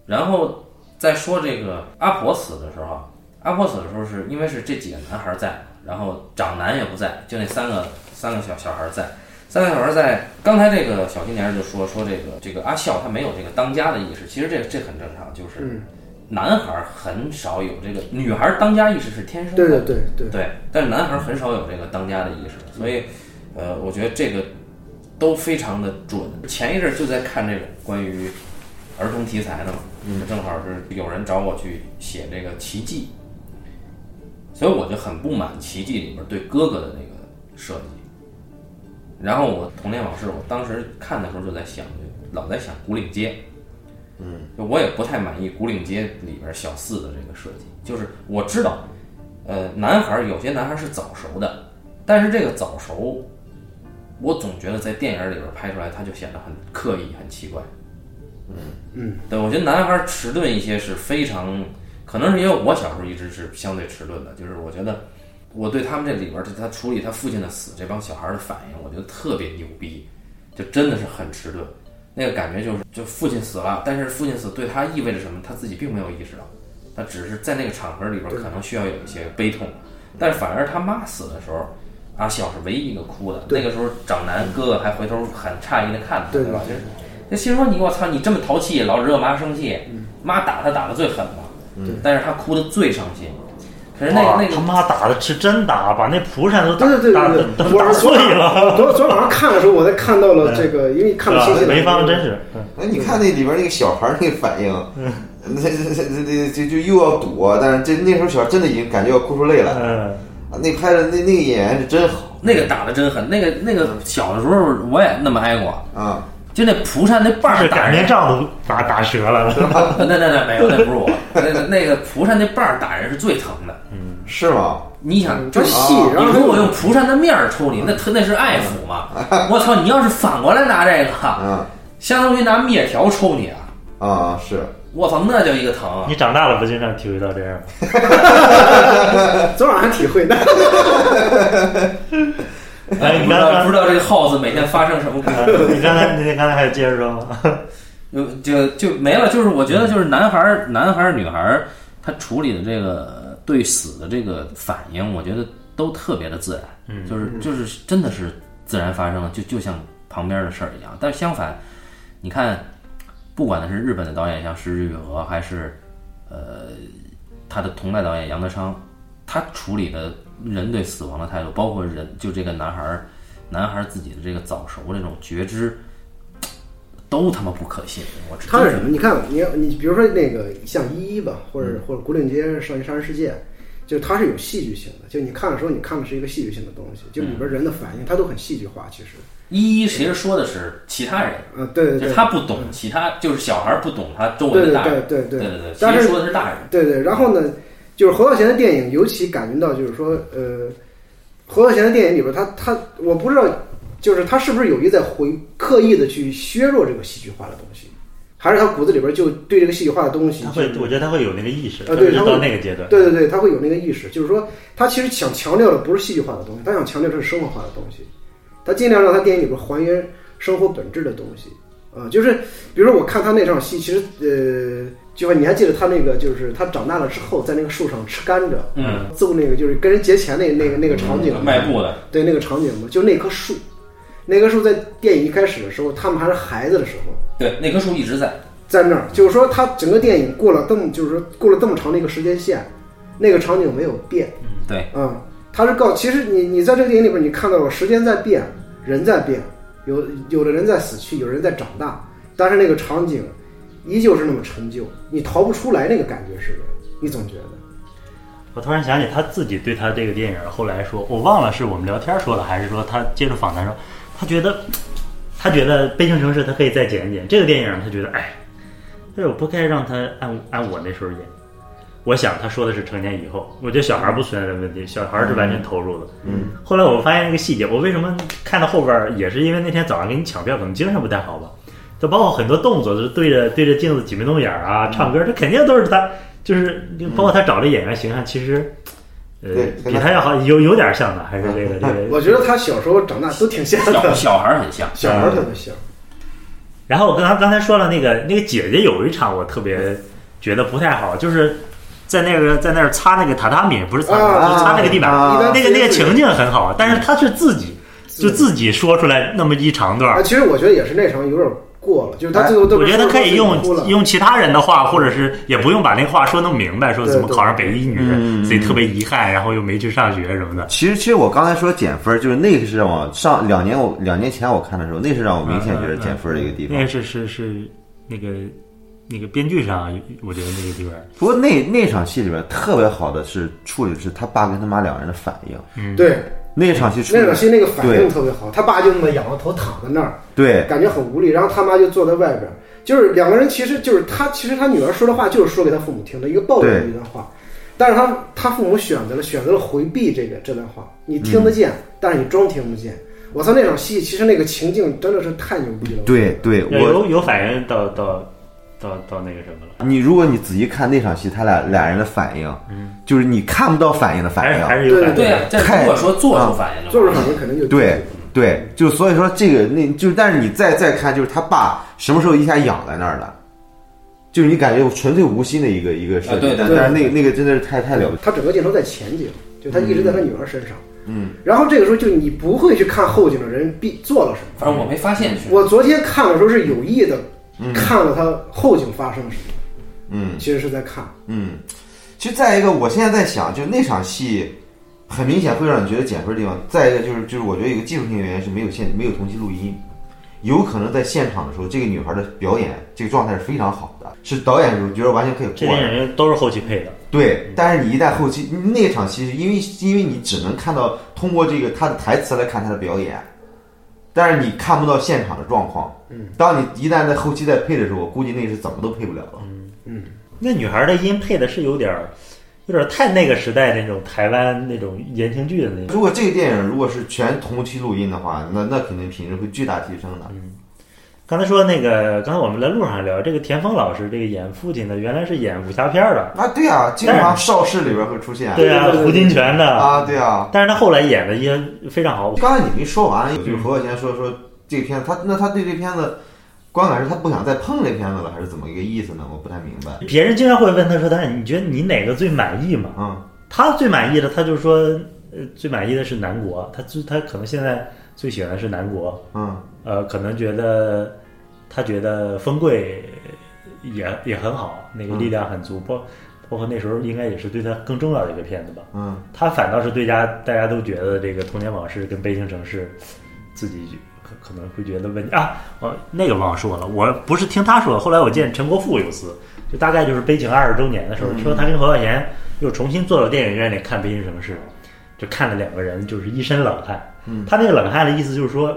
然后再说这个阿婆死的时候，阿婆死的时候是因为是这几个男孩在，然后长男也不在，就那三个三个小小孩在。”三个小孩在刚才这个小青年就说说这个这个阿笑他没有这个当家的意识，其实这这很正常，就是男孩很少有这个，女孩当家意识是天生的，对对对对。对，但是男孩很少有这个当家的意识，所以呃，我觉得这个都非常的准。前一阵就在看这种关于儿童题材的嘛，正好是有人找我去写这个奇迹，所以我就很不满奇迹里边对哥哥的那个设计。然后我童年往事，我当时看的时候就在想，老在想古岭街，嗯，就我也不太满意古岭街里边小四的这个设计。就是我知道呃，男孩儿有些男孩儿是早熟的，但是这个早熟，我总觉得在电影里边拍出来，他就显得很刻意、很奇怪。嗯嗯，对，我觉得男孩迟钝一些是非常，可能是因为我小时候一直是相对迟钝的，就是我觉得我对他们这里边儿他处理他父亲的死这帮小孩儿的反应，我觉得特别牛逼，就真的是很迟钝。那个感觉就是，就父亲死了，但是父亲死对他意味着什么，他自己并没有意识到，他只是在那个场合里边可能需要有一些悲痛，但是反而他妈死的时候，阿笑是唯一一个哭的。那个时候长男哥哥还回头很诧异的看他，对吧？就是那心说你我操，你这么淘气，老惹妈生气，妈打他打的最狠嘛，但是他哭的最伤心。可是那个那个他妈打的是真打，把那蒲扇都打对对对打对对，都打我是昨碎了。昨昨晚上看的时候，我才看到了这个，因为看了信息潍坊真是，嗯。哎，你看那里边那个小孩儿那个反应，那那那那就就又要躲，但是这那时候小孩真的已经感觉要哭出泪来了。嗯，啊那拍的那那个演员是真好。那个打的真狠，那个那个小的时候我也那么挨过，啊！就那蒲扇那把是儿打人擀面杖都打打折了。<laughs> 那那那没有，那不是我，那个那个蒲扇那把儿打人是最疼的。嗯是吗？你想，就细，然后你如果用蒲扇的面儿抽你，那他那是爱抚嘛？我操！你要是反过来拿这个，嗯相当于拿面条抽你啊！啊是。我操，那叫一个疼啊！你长大了不经常体会到这样吗？<laughs> 昨晚上体会的。<laughs> <laughs> 哎，你不知道不知道这个 house 每天发生什么故事，<laughs> 你刚才你刚才还有接着说吗？<laughs> 就就就没了。就是我觉得，就是男孩儿、男孩儿、女孩儿，他处理的这个对死的这个反应，我觉得都特别的自然。嗯就是就是真的是自然发生的，就就像旁边的事儿一样。但是相反，你看，不管是日本的导演像石之予和，还是呃他的同代导演杨德昌，他处理的人对死亡的态度，包括人就这个男孩儿，男孩儿自己的这个早熟这种觉知，都他妈不可信。我只他是什么？你看，你你比如说那个像一一吧，或者或者古岭街少年杀人事件，就它是有戏剧性的。就你看的时候，你看的是一个戏剧性的东西，就里边人的反应，它都很戏剧化。其实，一一其实说的是其他人，嗯，对对就对，他不懂其他，就是小孩儿不懂他周围对对的大人。对对对对对，其但是实说的是大人。对对，然后呢，就是侯孝贤的电影，尤其感觉到就是说，呃，侯孝贤的电影里边，他他我不知道，就是他是不是有意在回刻意的去削弱这个戏剧化的东西，还是他骨子里边就对这个戏剧化的东西他会，我觉得他会有那个意识，呃对他会特别是到那个阶段。对对对，他会有那个意识，就是说他其实想强调的不是戏剧化的东西，他想强调的是生活化的东西，他尽量让他电影里边还原生活本质的东西。啊、就是比如说我看他那场戏，其实呃，就说你还记得他那个，就是他长大了之后在那个树上吃甘蔗，嗯，揍那个就是跟人劫钱那那个那个场景。吗，迈步的，对那个场景嘛，就那棵树，那棵树在电影一开始的时候，他们还是孩子的时候，对，那棵树一直在。在那儿，就是说他整个电影过了这么，就是说过了这么长的一个时间线，那个场景没有变，嗯对，嗯、他是告，其实你你在这个电影里边，你看到了时间在变，人在变，有有的人在死去，有人在长大，但是那个场景依旧是那么陈旧，你逃不出来那个感觉似的，你总觉得。我突然想起他自己对他这个电影后来说，我忘了是我们聊天说的，还是说他接受访谈说，他觉得他觉得《悲情城市》他可以再剪一剪，这个电影他觉得哎，哎我不该让他按按我那时候演。我想他说的是成年以后，我觉得小孩不存在的问题，小孩是完全投入的。嗯，后来我发现一个细节，我为什么看到后边儿也是因为那天早上给你抢票，可能精神不太好吧，就包括很多动作，就是对着对着镜子挤眉弄眼儿啊，唱歌，这肯定都是他，就是包括他找的演员形象，其实呃比他要好，有有点像的，还是这个这个。我觉得他小时候长大都挺像小的，小孩儿很像。小孩儿特别像。然后我刚才刚才说了那个那个姐姐有一场我特别觉得不太好，就是在那个在那儿擦那个榻榻米，不是擦，啊是擦那个地板，啊那个那个情境很好，但是他是自己就自己说出来那么一长段。其实我觉得也是那场有点过了，就是他最后都我觉得可以用。用其他人的话，或者是也不用把那话说那么明白，说怎么考上北一女，嗯自己特别遗憾，然后又没去上学什么的。其实，其实我刚才说减分，就是那个是让我上两年我两年前我看的时候，那是让我明显觉得减分的一个地方那个。是是是那个那个编剧上，我觉得那个地方，不过那那场戏里边特别好的是处理的是他爸跟他妈两人的反应，嗯，对，那场戏那场戏那个反应特别好，他爸就那么仰着头躺在那儿，对感觉很无力，然后他妈就坐在外边儿，就是两个人其实就是他其实他女儿说的话就是说给他父母听的一个抱怨的一段话。但是他他父母选择了选择了回避这个这段话，你听得见，但是你装听不见。我操，那场戏其实那个情境真的是太牛逼了。对对，有我有有反应到到到到那个什么了，你如果你仔细看那场戏，他俩俩人的反应，嗯，就是你看不到反应的反还是应，还是有反应。对呀、这太如果说做出反应的话，就是反应肯定就对对，就所以说这个那就但是你再再看，就是他爸什么时候一下养在那儿了，就是你感觉纯粹无心的一个一个设计，啊对对但对但是那个那个真的是太太了不起，他整个镜头在前景，就他一直在他女儿身上。嗯，然后这个时候就你不会去看后景的人必做了什么。反正我没发现是。我昨天看的时候是有意的看了他后景发生了什么，嗯其实是在看。嗯。其实再一个，我现在在想，就那场戏，很明显会让你觉得减分的地方。再一个就是就是我觉得有一个技术性原因是没有现没有同期录音，有可能在现场的时候，这个女孩的表演这个状态是非常好的，是导演我觉得完全可以这过的。些演员都是后期配的，对，但是你一旦后期那场戏，是因为因为你只能看到通过这个他的台词来看他的表演，但是你看不到现场的状况。嗯，当你一旦在后期再配的时候，我估计那是怎么都配不了了。嗯嗯那女孩的音配的是有点儿，有点儿太那个时代那种台湾那种言情剧的那种。如果这个电影如果是全同期录音的话，那那肯定品质会巨大提升的。嗯刚才说那个，刚才我们在路上聊这个田丰老师，这个演父亲的，原来是演武侠片儿的，啊，对啊，经常邵氏里边会出现。对啊胡金铨的。啊，对啊。但是他后来演的也非常好。刚才你没说完，就是何小贤说说这个片子，他那他对这片子观感是他不想再碰这片子了，还是怎么一个意思呢？我不太明白。别人经常会问他说：“但是你觉得你哪个最满意嘛嗯？”他最满意的，他就说：“呃，最满意的是南国。他最他可能现在最喜欢的是南国。嗯呃，可能觉得他觉得风贵也也很好，那个力量很足，包包括那时候应该也是对他更重要的一个片子吧。嗯他反倒是对家大家都觉得这个《童年往事》跟《悲情城市》，自己可可能会觉得问题啊，哦，那个忘了说了，我不是听他说的，后来我见陈国富有次，就大概就是《悲情》二十周年的时候，说他跟侯孝贤又重新坐到电影院里看《悲情城市》，就看了两个人就是一身冷汗。嗯他那个冷汗的意思就是说。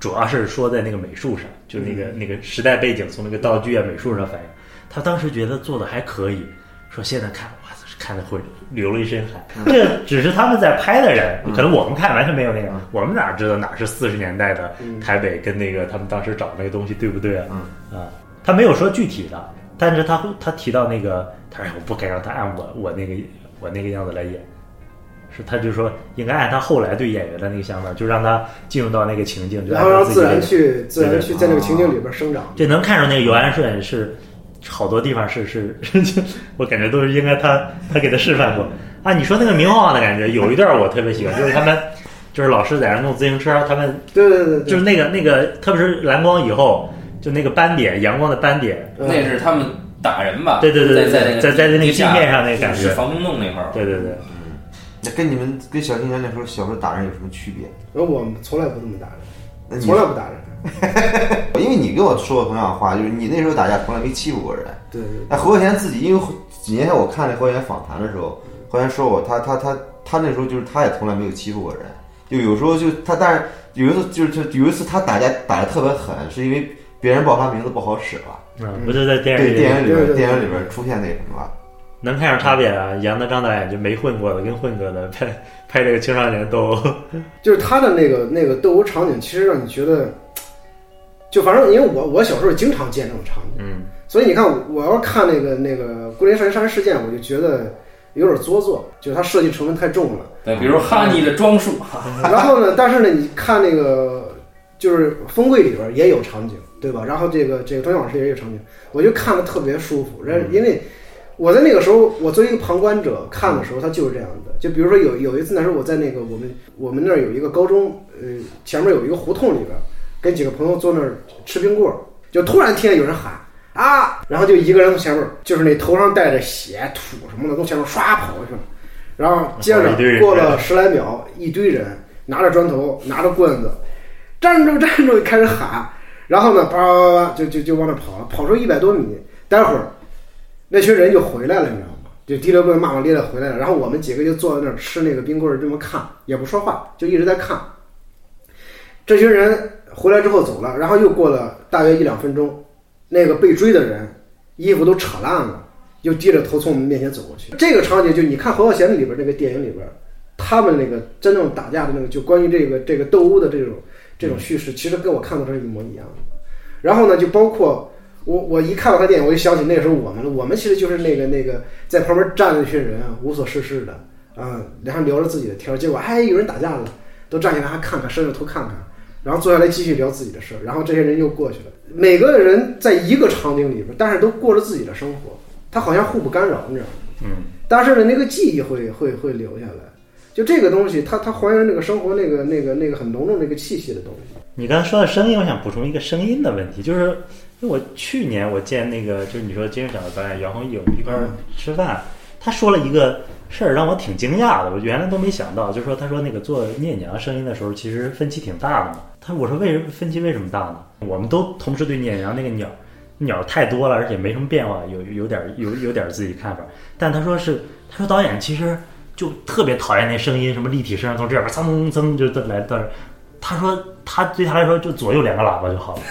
主要是说在那个美术上，就那个、那个时代背景，从那个道具啊、美术上反映。他当时觉得做的还可以，说现在看，哇，看的会流了一身汗。这只是他们在拍的人，可能我们看完全没有那个，我们哪知道哪是四十年代的台北跟那个他们当时找那个东西对不对啊？啊，他没有说具体的，但是他他提到那个，他说我不该让他按我我那个我那个样子来演。是，他就说应该按他后来对演员的那个想法，就让他进入到那个情境，就然后让自然按照自己的去自然对去在那个情境里边生长。这能看出那个尤安顺是好多地方是是，<laughs> 我感觉都是应该他他给他示范过啊。你说那个明晃晃的感觉，有一段我特别喜欢，就是他们就是老师在那弄自行车，他们对对对对，就是那个那个，特别是蓝光以后，就那个斑点，阳光的斑点，嗯那是他们打人吧？对对对对在在在在那个镜面上那个感觉是防空洞那块儿。对对对，那跟你们跟小青年那时候小时候打人有什么区别？我们从来不这么打人，那你从来不打人。<laughs> 因为你跟我说过同样的话，就是你那时候打架从来没欺负过人。对对那何小贤自己，因为几年前我看那何小贤访谈的时候，何小贤说过，他他他他那时候就是他也从来没有欺负过人，就有时候就他，但是有一次就是他有一次他打架打的特别狠，是因为别人报他名字不好使了，嗯，不就在电视对里电影里边电影里边出现那什么了。能看出差别啊？杨德张导演就没混过的跟混过的 <laughs> 拍拍这个青少年斗殴就是他的那个那个斗殴场景，其实让你觉得，就反正因为我我小时候经常见这种场景，嗯所以你看我要看那个那个《桂林少年杀人事件》，我就觉得有点做作，就是它设计成分太重了。对，比如哈尼的装束，然后呢，但是呢，你看那个就是《风柜》里边也有场景，对吧？然后这个这个《东阳往事》也有场景，我就看的特别舒服。然因为我在那个时候，我作为一个旁观者看的时候，它就是这样的。就比如说有有一次，那时候我在那个我们我们那儿有一个高中，呃，前面有一个胡同里边，跟几个朋友坐那儿吃冰棍儿，就突然听见有人喊。啊！然后就一个人从前面，就是那头上带着血土什么的，从前面唰跑过去了。然后接着过了十来秒，一堆人拿着砖头，拿着棍子，站住站住，开始喊。然后呢，叭叭叭就就就往那跑了，跑出一百多米。待会儿那群人就回来了，你知道吗？就提着棍骂骂咧咧回来了。然后我们几个就坐在那儿吃那个冰棍儿，这么看，也不说话，就一直在看。这群人回来之后走了，然后又过了大约一两分钟，那个被追的人衣服都扯烂了，又低着头从我们面前走过去。这个场景就你看侯孝贤里边那个电影里边，他们那个真正打架的那个，就关于这个这个斗殴的这种这种叙事，其实跟我看到这一模一样的。然后呢，就包括我我一看到他电影，我就想起那时候我们了，我们其实就是那个那个在旁边站着那群人啊，无所事事的啊，然后聊着自己的天儿，结果哎有人打架了，都站起来还看看，伸着头看看。然后坐下来继续聊自己的事儿，然后这些人又过去了。每个人在一个场景里边，但是都过着自己的生活，他好像互不干扰，你知道吗？嗯，但是呢，那个记忆会会会留下来。就这个东西，它它还原那个生活那个那个那个很浓重那个气息的东西。你刚才说的声音，我想补充一个声音的问题，就是因为我去年我见那个就是你说金日奖的导演杨宏毅，我们一块儿吃饭，他说了一个事儿让我挺惊讶的，我原来都没想到，就是说他说那个做聂娘声音的时候，其实分歧挺大的嘛。他我说为什么分歧为什么大呢？我们都同时对聂娘那个鸟鸟太多了，而且没什么变化，有有点有有点自己看法。但他说是他说导演其实就特别讨厌那声音，什么立体声从这边噌噌就来到这儿。他说他对他来说就左右两个喇叭就好了。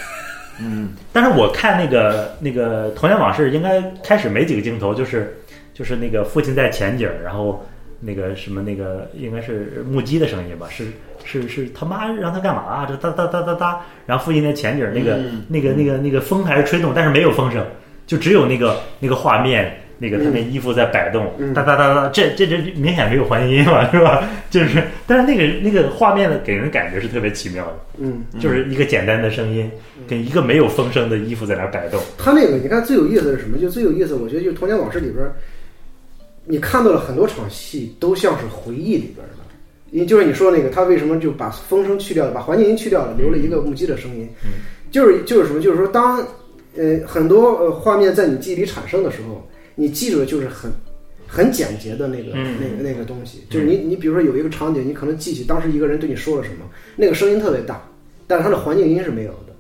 嗯，但是我看那个那个《童年往事》，应该开始没几个镜头，就是就是那个父亲在前景，然后那个什么那个应该是木屐的声音吧，是是是他妈让他干嘛啊？这哒哒哒哒哒，然后父亲在前景，那个、那个那个那个风还是吹动，但是没有风声，就只有那个那个画面。那个他那衣服在摆动，哒哒哒哒，这这这明显没有环境音嘛，是吧？<laughs> 就是，但是那个那个画面的给人感觉是特别奇妙的，嗯，就是一个简单的声音，跟一个没有风声的衣服在那儿摆动。他那个你看最有意思的是什么？就最有意思，我觉得就《童年往事》里边，你看到了很多场戏都像是回忆里边的。也就是你说那个，他为什么就把风声去掉了，把环境音去掉了，留了一个木屐的声音？就是就是什么？就是说当呃很多呃画面在你记忆里产生的时候，你记住的就是很很简洁的那个、嗯那个那个东西。就是你你比如说有一个场景，你可能记起当时一个人对你说了什么，那个声音特别大，但是它的环境音是没有的。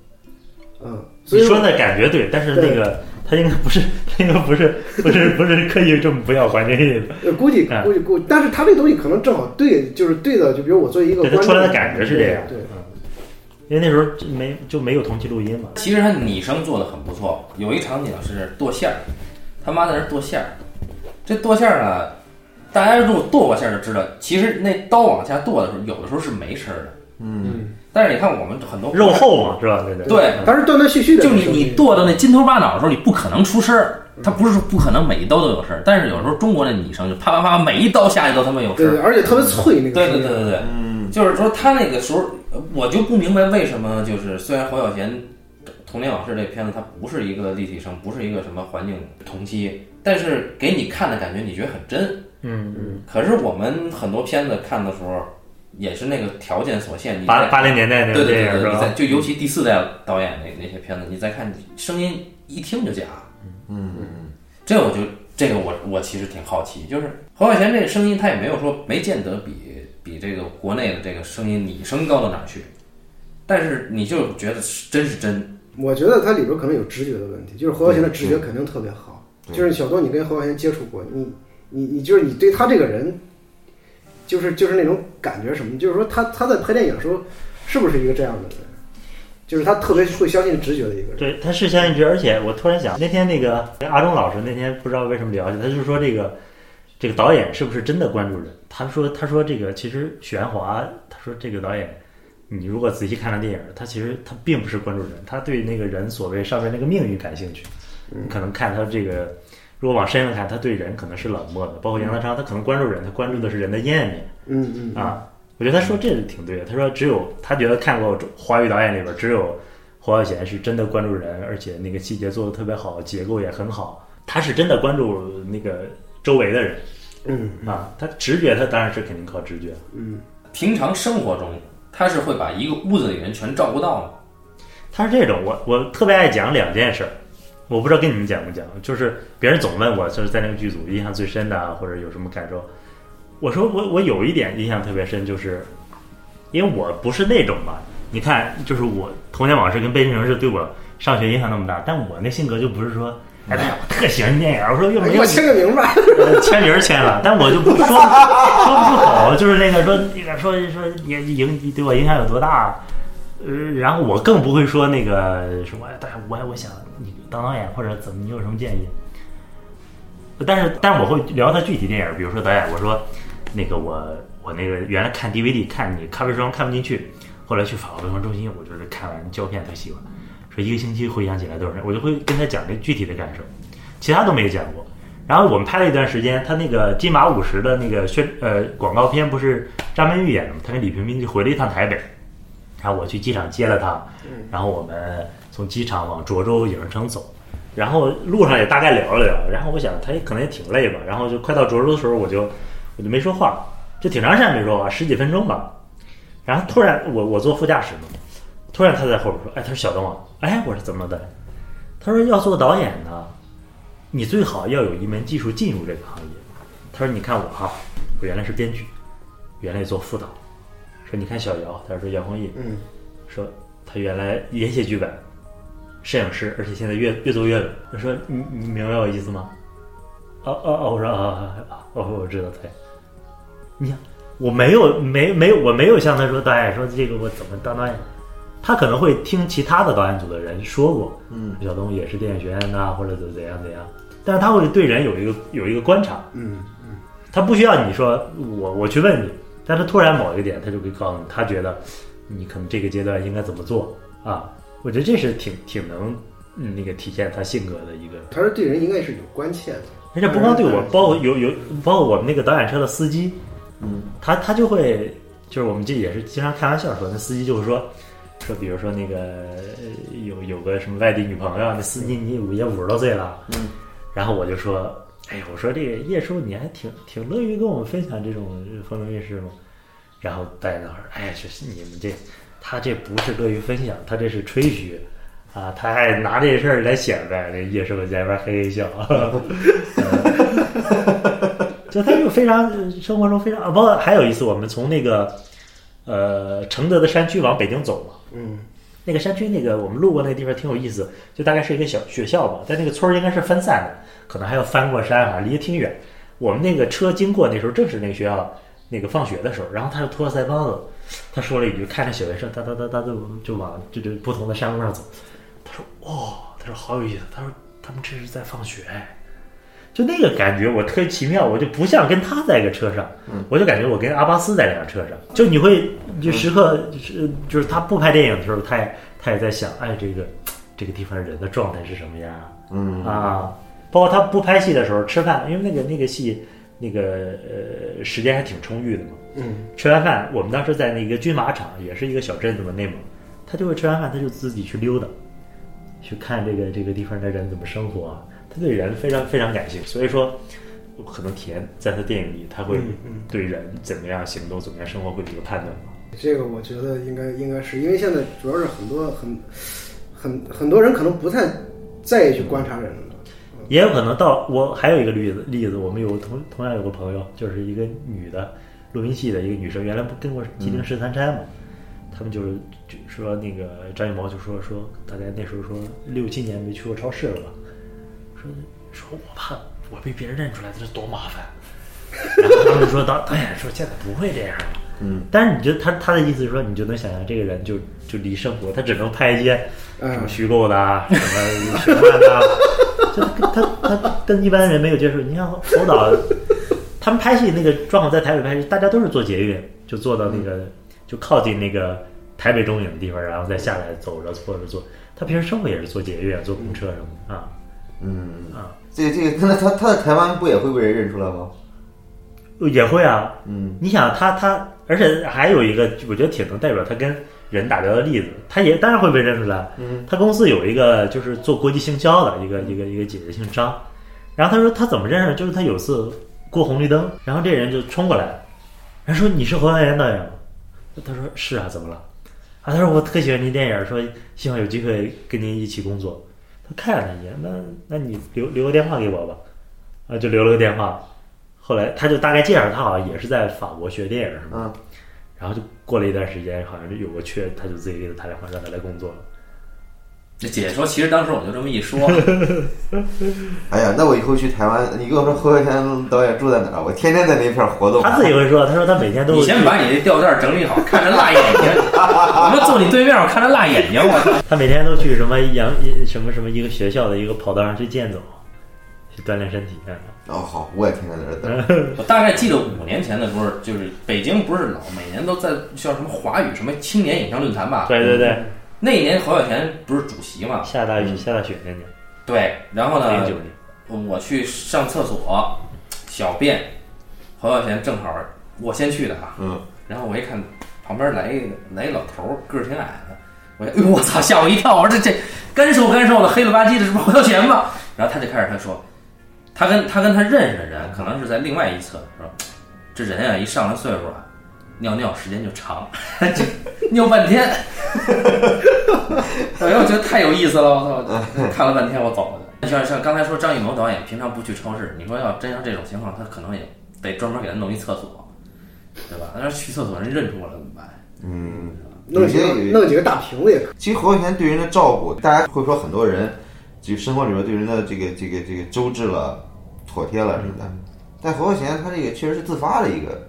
嗯，所以你说的感觉对，但是那个他应该不是，<laughs> 他应该不是不是不是刻意这么不要环境音的。呃，估计嗯估计估，但是他这东西可能正好对，就是对的。就比如我作为一个对他，出来的感觉是这样对，嗯，因为那时候就没就没有同期录音嘛。其实他拟声做的很不错，有一场景是剁馅儿，他妈在那儿剁馅儿。这剁馅儿呢，大家如果剁过馅儿就知道，其实那刀往下剁的时候，有的时候是没声儿的。嗯，但是你看我们很多肉厚嘛，是吧？对对。对，但是断断续续的。就你你剁到那筋头巴脑的时候，你不可能出声儿。它不是说不可能每一刀都有声儿，但是有时候中国的女生就啪啪啪，每一刀下去都他妈有声对对，儿。而且特别脆那个对声音。对对对对，嗯，就是说他那个时候，呃我就不明白为什么就是虽然侯孝贤《童年往事》这片子它不是一个立体声，不是一个什么环境同期，但是给你看的感觉你觉得很真。嗯嗯。可是我们很多片子看的时候，也是那个条件所限，你八八零年代那对个电影是对对对，你在吧？就尤其第四代导演那那些片子，你再看声音一听就假。嗯嗯这我就这个我我其实挺好奇，就是侯孝贤这个声音，他也没有说没见得比比这个国内的这个声音拟声高到哪儿去，但是你就觉得是真是真，我觉得它里边可能有直觉的问题，就是侯孝贤的直觉肯定特别好。对就是小东，你跟侯孝贤接触过，你你你就是你对他这个人，就是就是那种感觉什么，就是说他他在拍电影的时候，是不是一个这样的人？就是他特别会相信直觉的一个人。对，他是相信直觉，而且我突然想，那天那个阿忠老师那天不知道为什么聊起，他就说这个这个导演是不是真的关注人？他说他说这个其实许鞍华，他说这个导演，你如果仔细看了电影，他其实他并不是关注人，他对那个人所谓上面那个命运感兴趣。你可能看他这个，如果往深了看，他对人可能是冷漠的，包括杨德昌，他可能关注人，他关注的是人的阴暗面。嗯嗯啊，我觉得他说这个挺对的。他说只有他觉得看过华语导演里边，只有侯孝贤是真的关注人，而且那个细节做的特别好，结构也很好。他是真的关注那个周围的人嗯啊，他直觉他当然是肯定靠直觉。嗯平常生活中他是会把一个屋子里人全照顾到吗。他是这种，我我特别爱讲两件事儿，我不知道跟你们讲不讲，就是别人总问我，就是在那个剧组印象最深的啊，或者有什么感受。我说我我有一点印象特别深，就是因为我不是那种吧，你看，就是我童年往事跟悲情城市对我上学影响那么大，但我那性格就不是说，哎，呀我特喜欢电影，我说又没有给我签个名吧。呃签名儿签了，但我就不说说不出口，就是那个说那个说说也影对我影响有多大，呃，然后我更不会说那个什么，哎，大我我想你当导演或者怎么，你有什么建议？但是但是我会聊他具体电影，比如说导演，我说那个我我那个原来看 DVD 看你咖啡庄看不进去，后来去法国文化中心，我就是看完胶片特喜欢，说一个星期回想起来都是，我就会跟他讲这具体的感受，其他都没讲过。然后我们拍了一段时间，他那个金马五十的那个宣呃广告片不是张曼玉演的吗？他跟李冰冰就回了一趟台北，然后我去机场接了他，然后我们从机场往涿州影视城走，然后路上也大概聊了聊，然后我想他也可能也挺累吧，然后就快到涿州的时候，我就我就没说话，就挺长时间没说话，十几分钟吧。然后突然我我坐副驾驶嘛，突然他在后边说：“哎，他说小东啊，哎，我说怎么的？他说要做导演呢，你最好要有一门技术进入这个行业。他说你看我哈，我原来是编剧，原来做副导。说你看小姚，他说杨红毅，嗯，说他原来也写剧本，摄影师，而且现在越越做越稳。他说你你明白我意思吗？哦哦哦，我说啊啊啊，哦我知道对。你看我没有没没有我没有向他说导演说这个我怎么当导演，他可能会听其他的导演组的人说过，嗯，小东也是电影学院的或者怎怎样怎样，但是他会对人有一个有一个观察，嗯他不需要你说我我去问你，但是突然某一个点，他就会告诉你，他觉得你可能这个阶段应该怎么做啊？我觉得这是挺挺能嗯那个体现他性格的一个，他说对人应该是有关切的，而且不光对我，包括有有包括我们那个导演车的司机，嗯，他他就会就是我们这也是经常开玩笑说，那司机就是说说，比如说那个呃有有个什么外地女朋友，那司机你也五十多岁了，嗯，然后我就说，哎呀，我说这个叶叔你还挺挺乐于跟我们分享这种风流韵事吗？然后导演说，哎，就是你们这他这不是乐于分享，他这是吹嘘。啊，他还拿这事儿来显摆，那叶师傅在那边嘿嘿笑，<laughs> 就他就非常生活中非常啊，包括还有一次我们从那个呃承德的山区往北京走嘛，嗯那个山区那个我们路过那个地方挺有意思，就大概是一个小学校吧，在那个村儿应该是分散的，可能还要翻过山，反正离得挺远。我们那个车经过那时候正是那个学校那个放学的时候，然后他就托着腮帮子，他说了一句，开着小学生哒哒哒哒就就往就就不同的山路上走，他说哦，他说好有意思，他说他们这是在放学哎。就那个感觉，我特别奇妙，我就不像跟他在一个车上，我就感觉我跟阿巴斯在两辆车上。就你会就时刻是就是他不拍电影的时候，他也他也在想，哎，这个这个地方人的状态是什么样嗯啊？包括他不拍戏的时候吃饭，因为那个那个戏那个呃时间还挺充裕的嘛。嗯吃完饭，我们当时在那个军马场，也是一个小镇子嘛，内蒙，他就会吃完饭他就自己去溜达，去看这个这个地方的人怎么生活啊。他对人非常非常感兴趣，所以说可能体验在他电影里，他会对人怎么样行动、怎么样生活会有一个判断吧。这个我觉得应该应该是因为现在主要是很多很很很多人可能不太在意去观察人了。也有可能到我还有一个例子例子，我们有同同样有个朋友，就是一个女的录音系的一个女生，原来不跟过《吉林十三钗》嘛，他们就是就说那个张艺谋就说说大概那时候说六七年没去过超市了吧，说说我怕我被别人认出来，这多麻烦。<laughs> 然后他们说导导演说现在不会这样了。嗯，但是你就他他的意思是说，你就能想象这个人就就离生活，他只能拍一些什么嗯，虚构的啊，什么玄幻的啊，<laughs> 就他他他跟一般人没有接触。你像侯导，他们拍戏那个状况在台北拍戏，大家都是坐捷运，就坐到那个就靠近那个台北中影的地方，然后再下来走着或者坐。他平时生活也是坐捷运、坐公车什么的啊嗯，啊，这个这个，那他他在台湾不也会被人认出来吗？也会啊。嗯你想他他，而且还有一个我觉得挺能代表他跟人打交道的例子，他也当然会被认出来。嗯他公司有一个就是做国际行销的一个一个一个姐姐姓张，然后他说他怎么认识？就是他有次过红绿灯，然后这人就冲过来，然后说你是侯耀岩导演吗？他说是啊，怎么了？啊，他说我特喜欢您电影，说希望有机会跟您一起工作。他看了他一眼，那那你留留个电话给我吧，啊，就留了个电话。后来他就大概介绍他好像也是在法国学电影什么的，嗯，然后就过了一段时间，好像就有个缺，他就自己给他打电话让他来工作了。这姐姐说，其实当时我就这么一说，<laughs> 哎呀，那我以后去台湾，你跟我说侯耀贤导演住在哪儿，我天天在那片儿活动。他自己会说，他说他每天都你先把你的吊带整理好，看着辣眼睛。<laughs> 我说坐你对面，我看着辣眼睛，我操！他每天都去什么杨什么什么一个学校的一个跑道上去健走，去锻炼身体。嗯哦，好，我也天天在这儿等。<laughs> 我大概记得五年前的时候，就是北京不是老每年都在叫什么华语什么青年影像论坛吧？对对对，那一年侯孝贤不是主席嘛？下大雨下大雪那年，对，然后呢零，九年，我去上厕所小便，侯孝贤正好我先去的啊，嗯，然后我一看旁边来一个来一老头儿，个儿挺矮的，我哎呦我操，吓我一跳！我说这这干瘦干瘦的，黑了吧唧的，是不是侯孝贤吗？然后他就开始他说，他跟他跟他认识的人，可能是在另外一侧，说这人啊一上了岁数啊，尿尿时间就长，<laughs> 就尿半天。<laughs> 哎呦，我觉得太有意思了，我操！看了半天，我走了。像像刚才说张艺谋导演平常不去超市，你说要真像这种情况，他可能也得专门给他弄一厕所，对吧？那去厕所人认出我了怎么办？嗯，弄几个弄几个大瓶子也可以。其实侯孝贤对人的照顾，大家会说很多人，就生活里边对人的这个这个这个周至了、妥帖了什么的。但侯孝贤他这个确实是自发的一个，嗯，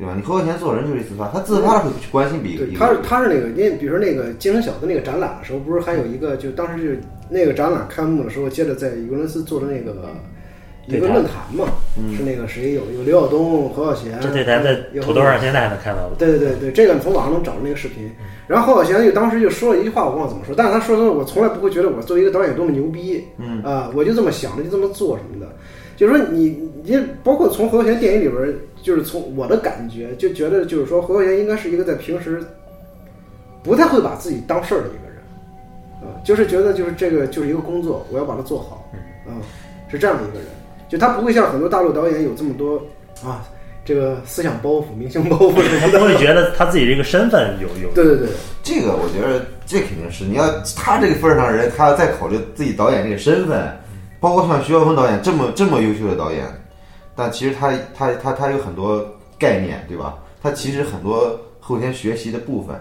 对吧？你侯孝贤做人就是自发，他自发的会去关心别对，一个。他是他是那个，因为比如说那个精神小子那个展览的时候，不是还有一个，就当时就是那个展览开幕的时候，接着在尤伦斯做的那个一个论坛嘛，是那个谁有有刘晓东、何小贤，这对咱在土豆上现在还能看到的。对对对对，这个你从网上能找到那个视频。然后何晓贤就当时就说了一句话，我忘了怎么说，但是他说的我从来不会觉得我作为一个导演多么牛逼，嗯啊、我就这么想着就这么做什么的。就是说你你包括从何小贤电影里边儿，就是从我的感觉就觉得就是说侯孝贤应该是一个在平时不太会把自己当事儿的一个人，啊、就是觉得就是这个就是一个工作，我要把它做好，啊、是这样的一个人，就他不会像很多大陆导演有这么多啊这个思想包袱、明星包袱什他么的。不会觉得他自己这个身份有有对对对，这个我觉得这肯定是，你要他这个份儿上的人，他要再考虑自己导演这个身份，包括像徐晓峰导演这么这么优秀的导演，但其实他他他他有很多概念，对吧？他其实很多后天学习的部分。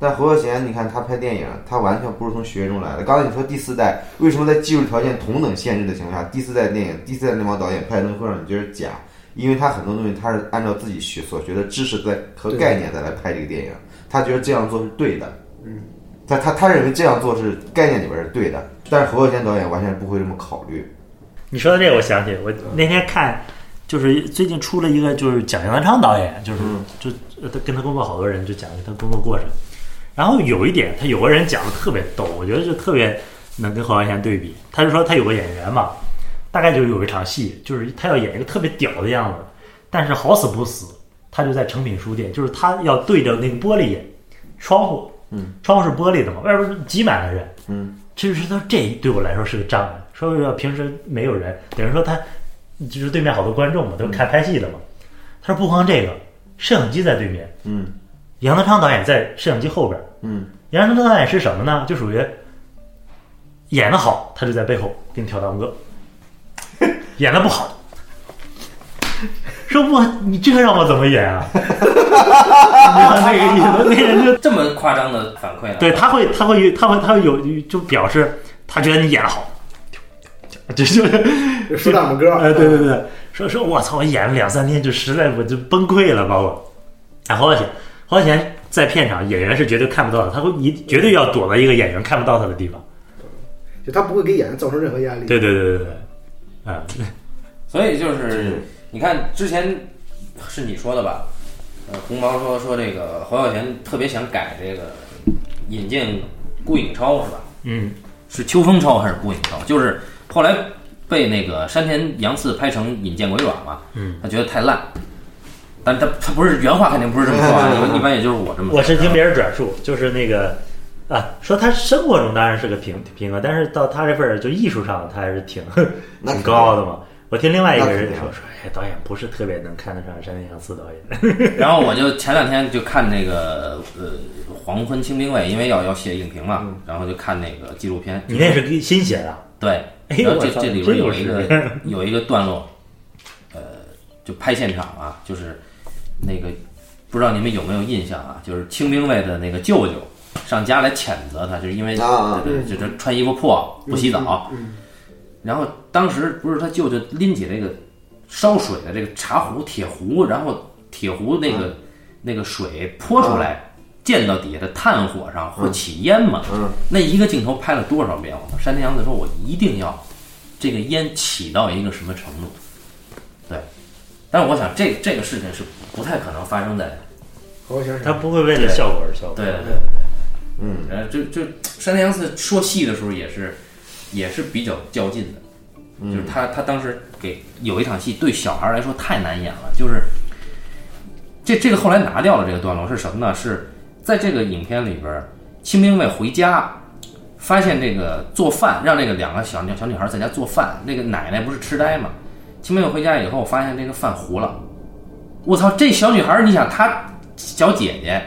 但侯孝贤，你看他拍电影，他完全不是从学院中来的。刚才你说第四代为什么在技术条件同等限制的情况下，第四代电影、第四代那帮导演拍的东西会让你觉得假？因为他很多东西他是按照自己学所学的知识在和概念再来拍这个电影，他觉得这样做是对的。嗯，他他他认为这样做是概念里边是对的，但是侯孝贤导演完全不会这么考虑。你说的这个，我想起我那天看，就是最近出了一个，就是蒋杨德昌导演，就是就呃他跟他工作好多人就讲他工作过程，然后有一点他有个人讲的特别逗，我觉得就特别能跟侯孝贤对比。他就说他有个演员嘛，大概就有一场戏，就是他要演一个特别屌的样子，但是好死不死，他就在诚品书店，就是他要对着那个玻璃窗户，嗯，窗户是玻璃的嘛，外边挤满了人，嗯，其实他这对我来说是个障碍。说要平时没有人，等于说他就是对面好多观众嘛，都看拍戏的嘛。他说不光这个，摄影机在对面，嗯杨德昌导演在摄影机后边。嗯，杨德昌导演是什么呢？就属于演的好，他就在背后给你挑大拇哥；<laughs> 演的不好，说我你这个让我怎么演啊？<laughs> 你看那个意思，那个人就这么夸张的反馈呢？对，他会，他会，他会，他会有就表示他觉得你演的好，<laughs> 就就就说大拇哥，<laughs> 哎，对对对，说说我操，我演了两三天就实在我就崩溃了，把我。啊，侯孝贤，侯孝贤在片场演员是绝对看不到的，他会一绝对要躲到一个演员看不到他的地方。就他不会给演员造成任何压力。对对对对对，啊，<laughs> 所以就是你看之前是你说的吧？呃，红毛说说这个侯孝贤特别想改这个引进顾影超是吧？嗯，是秋风超还是顾影超？就是后来被那个山田洋次拍成《引见鬼爪》嘛，嗯，他觉得太烂，但他他不是原话肯定不是这么说啊，一般一般也就是我这么说。我是听别人转述，就是那个啊，说他生活中当然是个平平和，但是到他这份儿就艺术上他还是挺 <laughs> 挺高的嘛。我听另外一个人说说，哎，导演不是特别能看得上山田洋次导演。<laughs> 然后我就前两天就看那个呃《黄昏清兵卫》，因为要要写影评嘛，然后就看那个纪录片。你那是新写的？对，哎然后这这里边有一个有一个段落，呃，就拍现场啊，就是那个不知道你们有没有印象啊？就是清兵卫的那个舅舅上家来谴责他，就是因为啊就他穿衣服破不洗澡，然后当时不是他舅舅拎起那个烧水的这个茶壶铁壶，然后铁壶那个、那个水泼出来。溅到底下的炭火上会起烟嘛？嗯那一个镜头拍了多少遍？我操！山田洋子说：“我一定要这个烟起到一个什么程度。对，但是我想这这个事情是不太可能发生在他不会为了效果而效果。对对对，嗯，呃，就就山田洋次说戏的时候也是也是比较较劲的，嗯就是他他当时给有一场戏对小孩来说太难演了，就是这这个后来拿掉了这个段落是什么呢？是在这个影片里边儿，清兵卫回家。发现这个做饭，让这个两个小小女孩在家做饭。那个奶奶不是痴呆嘛？清兵卫回家以后，发现这个饭糊了。我操！这小女孩儿，你想她小姐姐，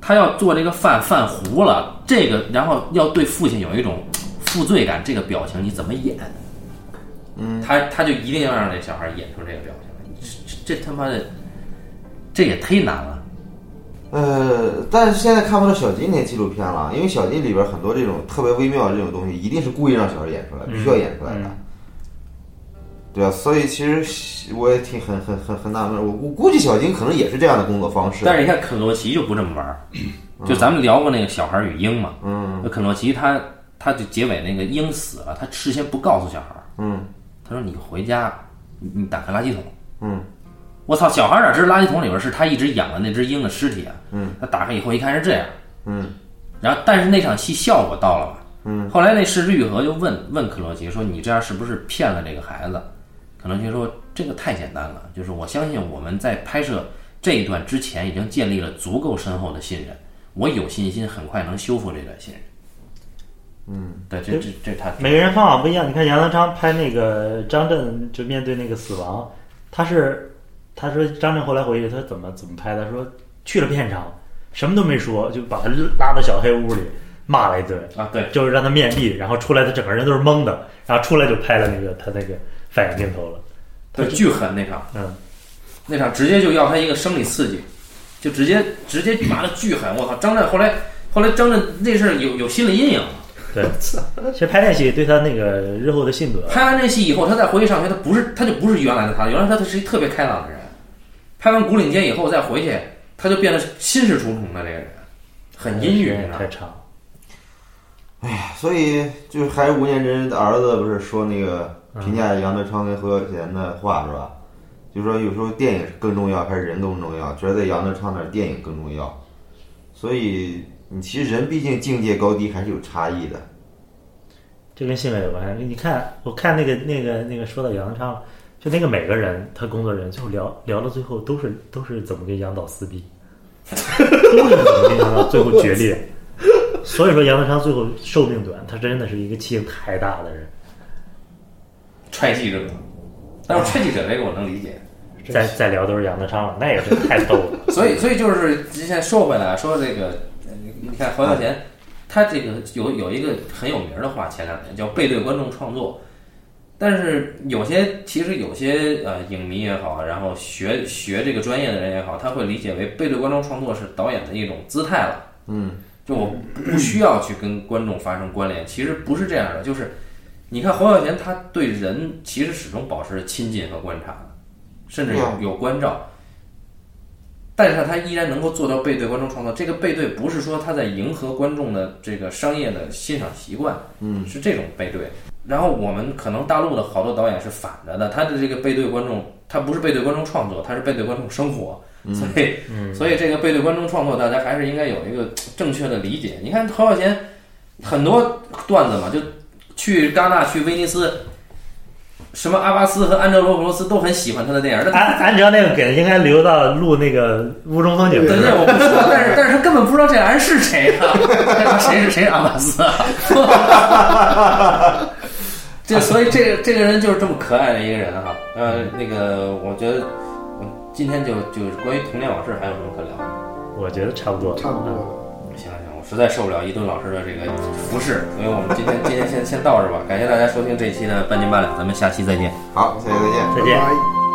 她要做这个饭，饭糊了，这个然后要对父亲有一种负罪感，这个表情你怎么演？嗯，他他就一定要让这小孩演出这个表情，这这这他妈的，这也忒难了。呃，但是现在看不到小金那纪录片了，因为小金里边很多这种特别微妙的这种东西，一定是故意让小孩演出来，必须要演出来的。嗯对啊，所以其实我也挺很很很很纳闷，我我估计小金可能也是这样的工作方式。但是你看肯洛奇就不这么玩儿，就咱们聊过那个小孩与鹰嘛，嗯那肯洛奇他他就结尾那个鹰死了，他事先不告诉小孩儿，嗯他说你回家，你你打开垃圾桶。嗯我操，小孩哪知道垃圾桶里边是他一直养的那只鹰的尸体啊？嗯，他打开以后一看是这样，嗯然后但是那场戏效果到了吧？嗯，后来那失之愈合就问问克罗奇说：“你这样是不是骗了这个孩子？”克罗奇说：“这个太简单了，就是我相信我们在拍摄这一段之前已经建立了足够深厚的信任，我有信心很快能修复这段信任。”嗯，对，这这这他每个人方法不一样。你看杨德昌拍那个张震，就面对那个死亡，他是他说张震后来回去，他怎么怎么拍的？说去了片场，什么都没说，就把他拉到小黑屋里骂了一顿，啊，对，就是让他面壁，然后出来他整个人都是懵的，然后出来就拍了那个他那个反应镜头了。对，巨狠那场，嗯，那场直接就要他一个生理刺激，就直接直接拿的巨狠！我操，张震后来后来张震那事儿有有心理阴影。对，其实拍那戏对他那个日后的性格，拍完这戏以后，他再回去上学，他不是他就不是原来的他，原来他他是一特别开朗的人。拍完《古岭街》以后再回去，他就变得心事重重的这个人，很阴郁，你知道吗？太长。所以就是还是吴念真的儿子不是说那个评价杨德昌跟侯孝贤的话是吧？就说有时候电影更重要还是人更重要？觉得在杨德昌那儿电影更重要。所以你其实人毕竟境界高低还是有差异的。这跟性格有关系。你看，我看那个那个那个说到杨德昌，就那个每个人他工作人员最后聊聊到最后都是都是怎么跟杨导撕逼，都是怎么跟杨导最后决裂。所以说杨德昌最后寿命短，他真的是一个气性太大的人。踹记者，但是踹记者这个我能理解。再再聊都是杨德昌了，那也是太逗了。所以，所以就是现在说回来，说这个，呃你你看侯孝贤，他这个有有一个很有名的话，前两年叫背对观众创作。但是有些其实有些呃影迷也好，然后学学这个专业的人也好，他会理解为背对观众创作是导演的一种姿态了。嗯，就我不需要去跟观众发生关联，其实不是这样的。就是你看侯孝贤，他对人其实始终保持着亲近和观察的，甚至有嗯有关照。但是他依然能够做到背对观众创作。这个背对不是说他在迎合观众的这个商业的欣赏习惯，嗯，是这种背对。然后我们可能大陆的好多导演是反着的，他的这个背对观众，他不是背对观众创作，他是背对观众生活。所以，所以这个背对观众创作，大家还是应该有一个正确的理解。你看侯孝贤很多段子嘛，就去戛纳、去威尼斯，什么阿巴斯和安哲罗普罗斯都很喜欢他的电影。那俺俺知道那个梗应该留到录那个雾中风景的对对，我不说，但是但是他根本不知道这俩人是谁啊，谁是谁是阿巴斯啊？这所以这个这个人就是这么可爱的一个人哈。呃，那个我觉得，嗯，今天就就是关于童年往事还有什么可聊的？我觉得差不多。差不多了。行行，我实在受不了一顿老师的这个服侍，所以我们今天今天先先到这儿吧。感谢大家收听这一期的半斤八两，咱们下期再见。好，下期再见。再见拜。拜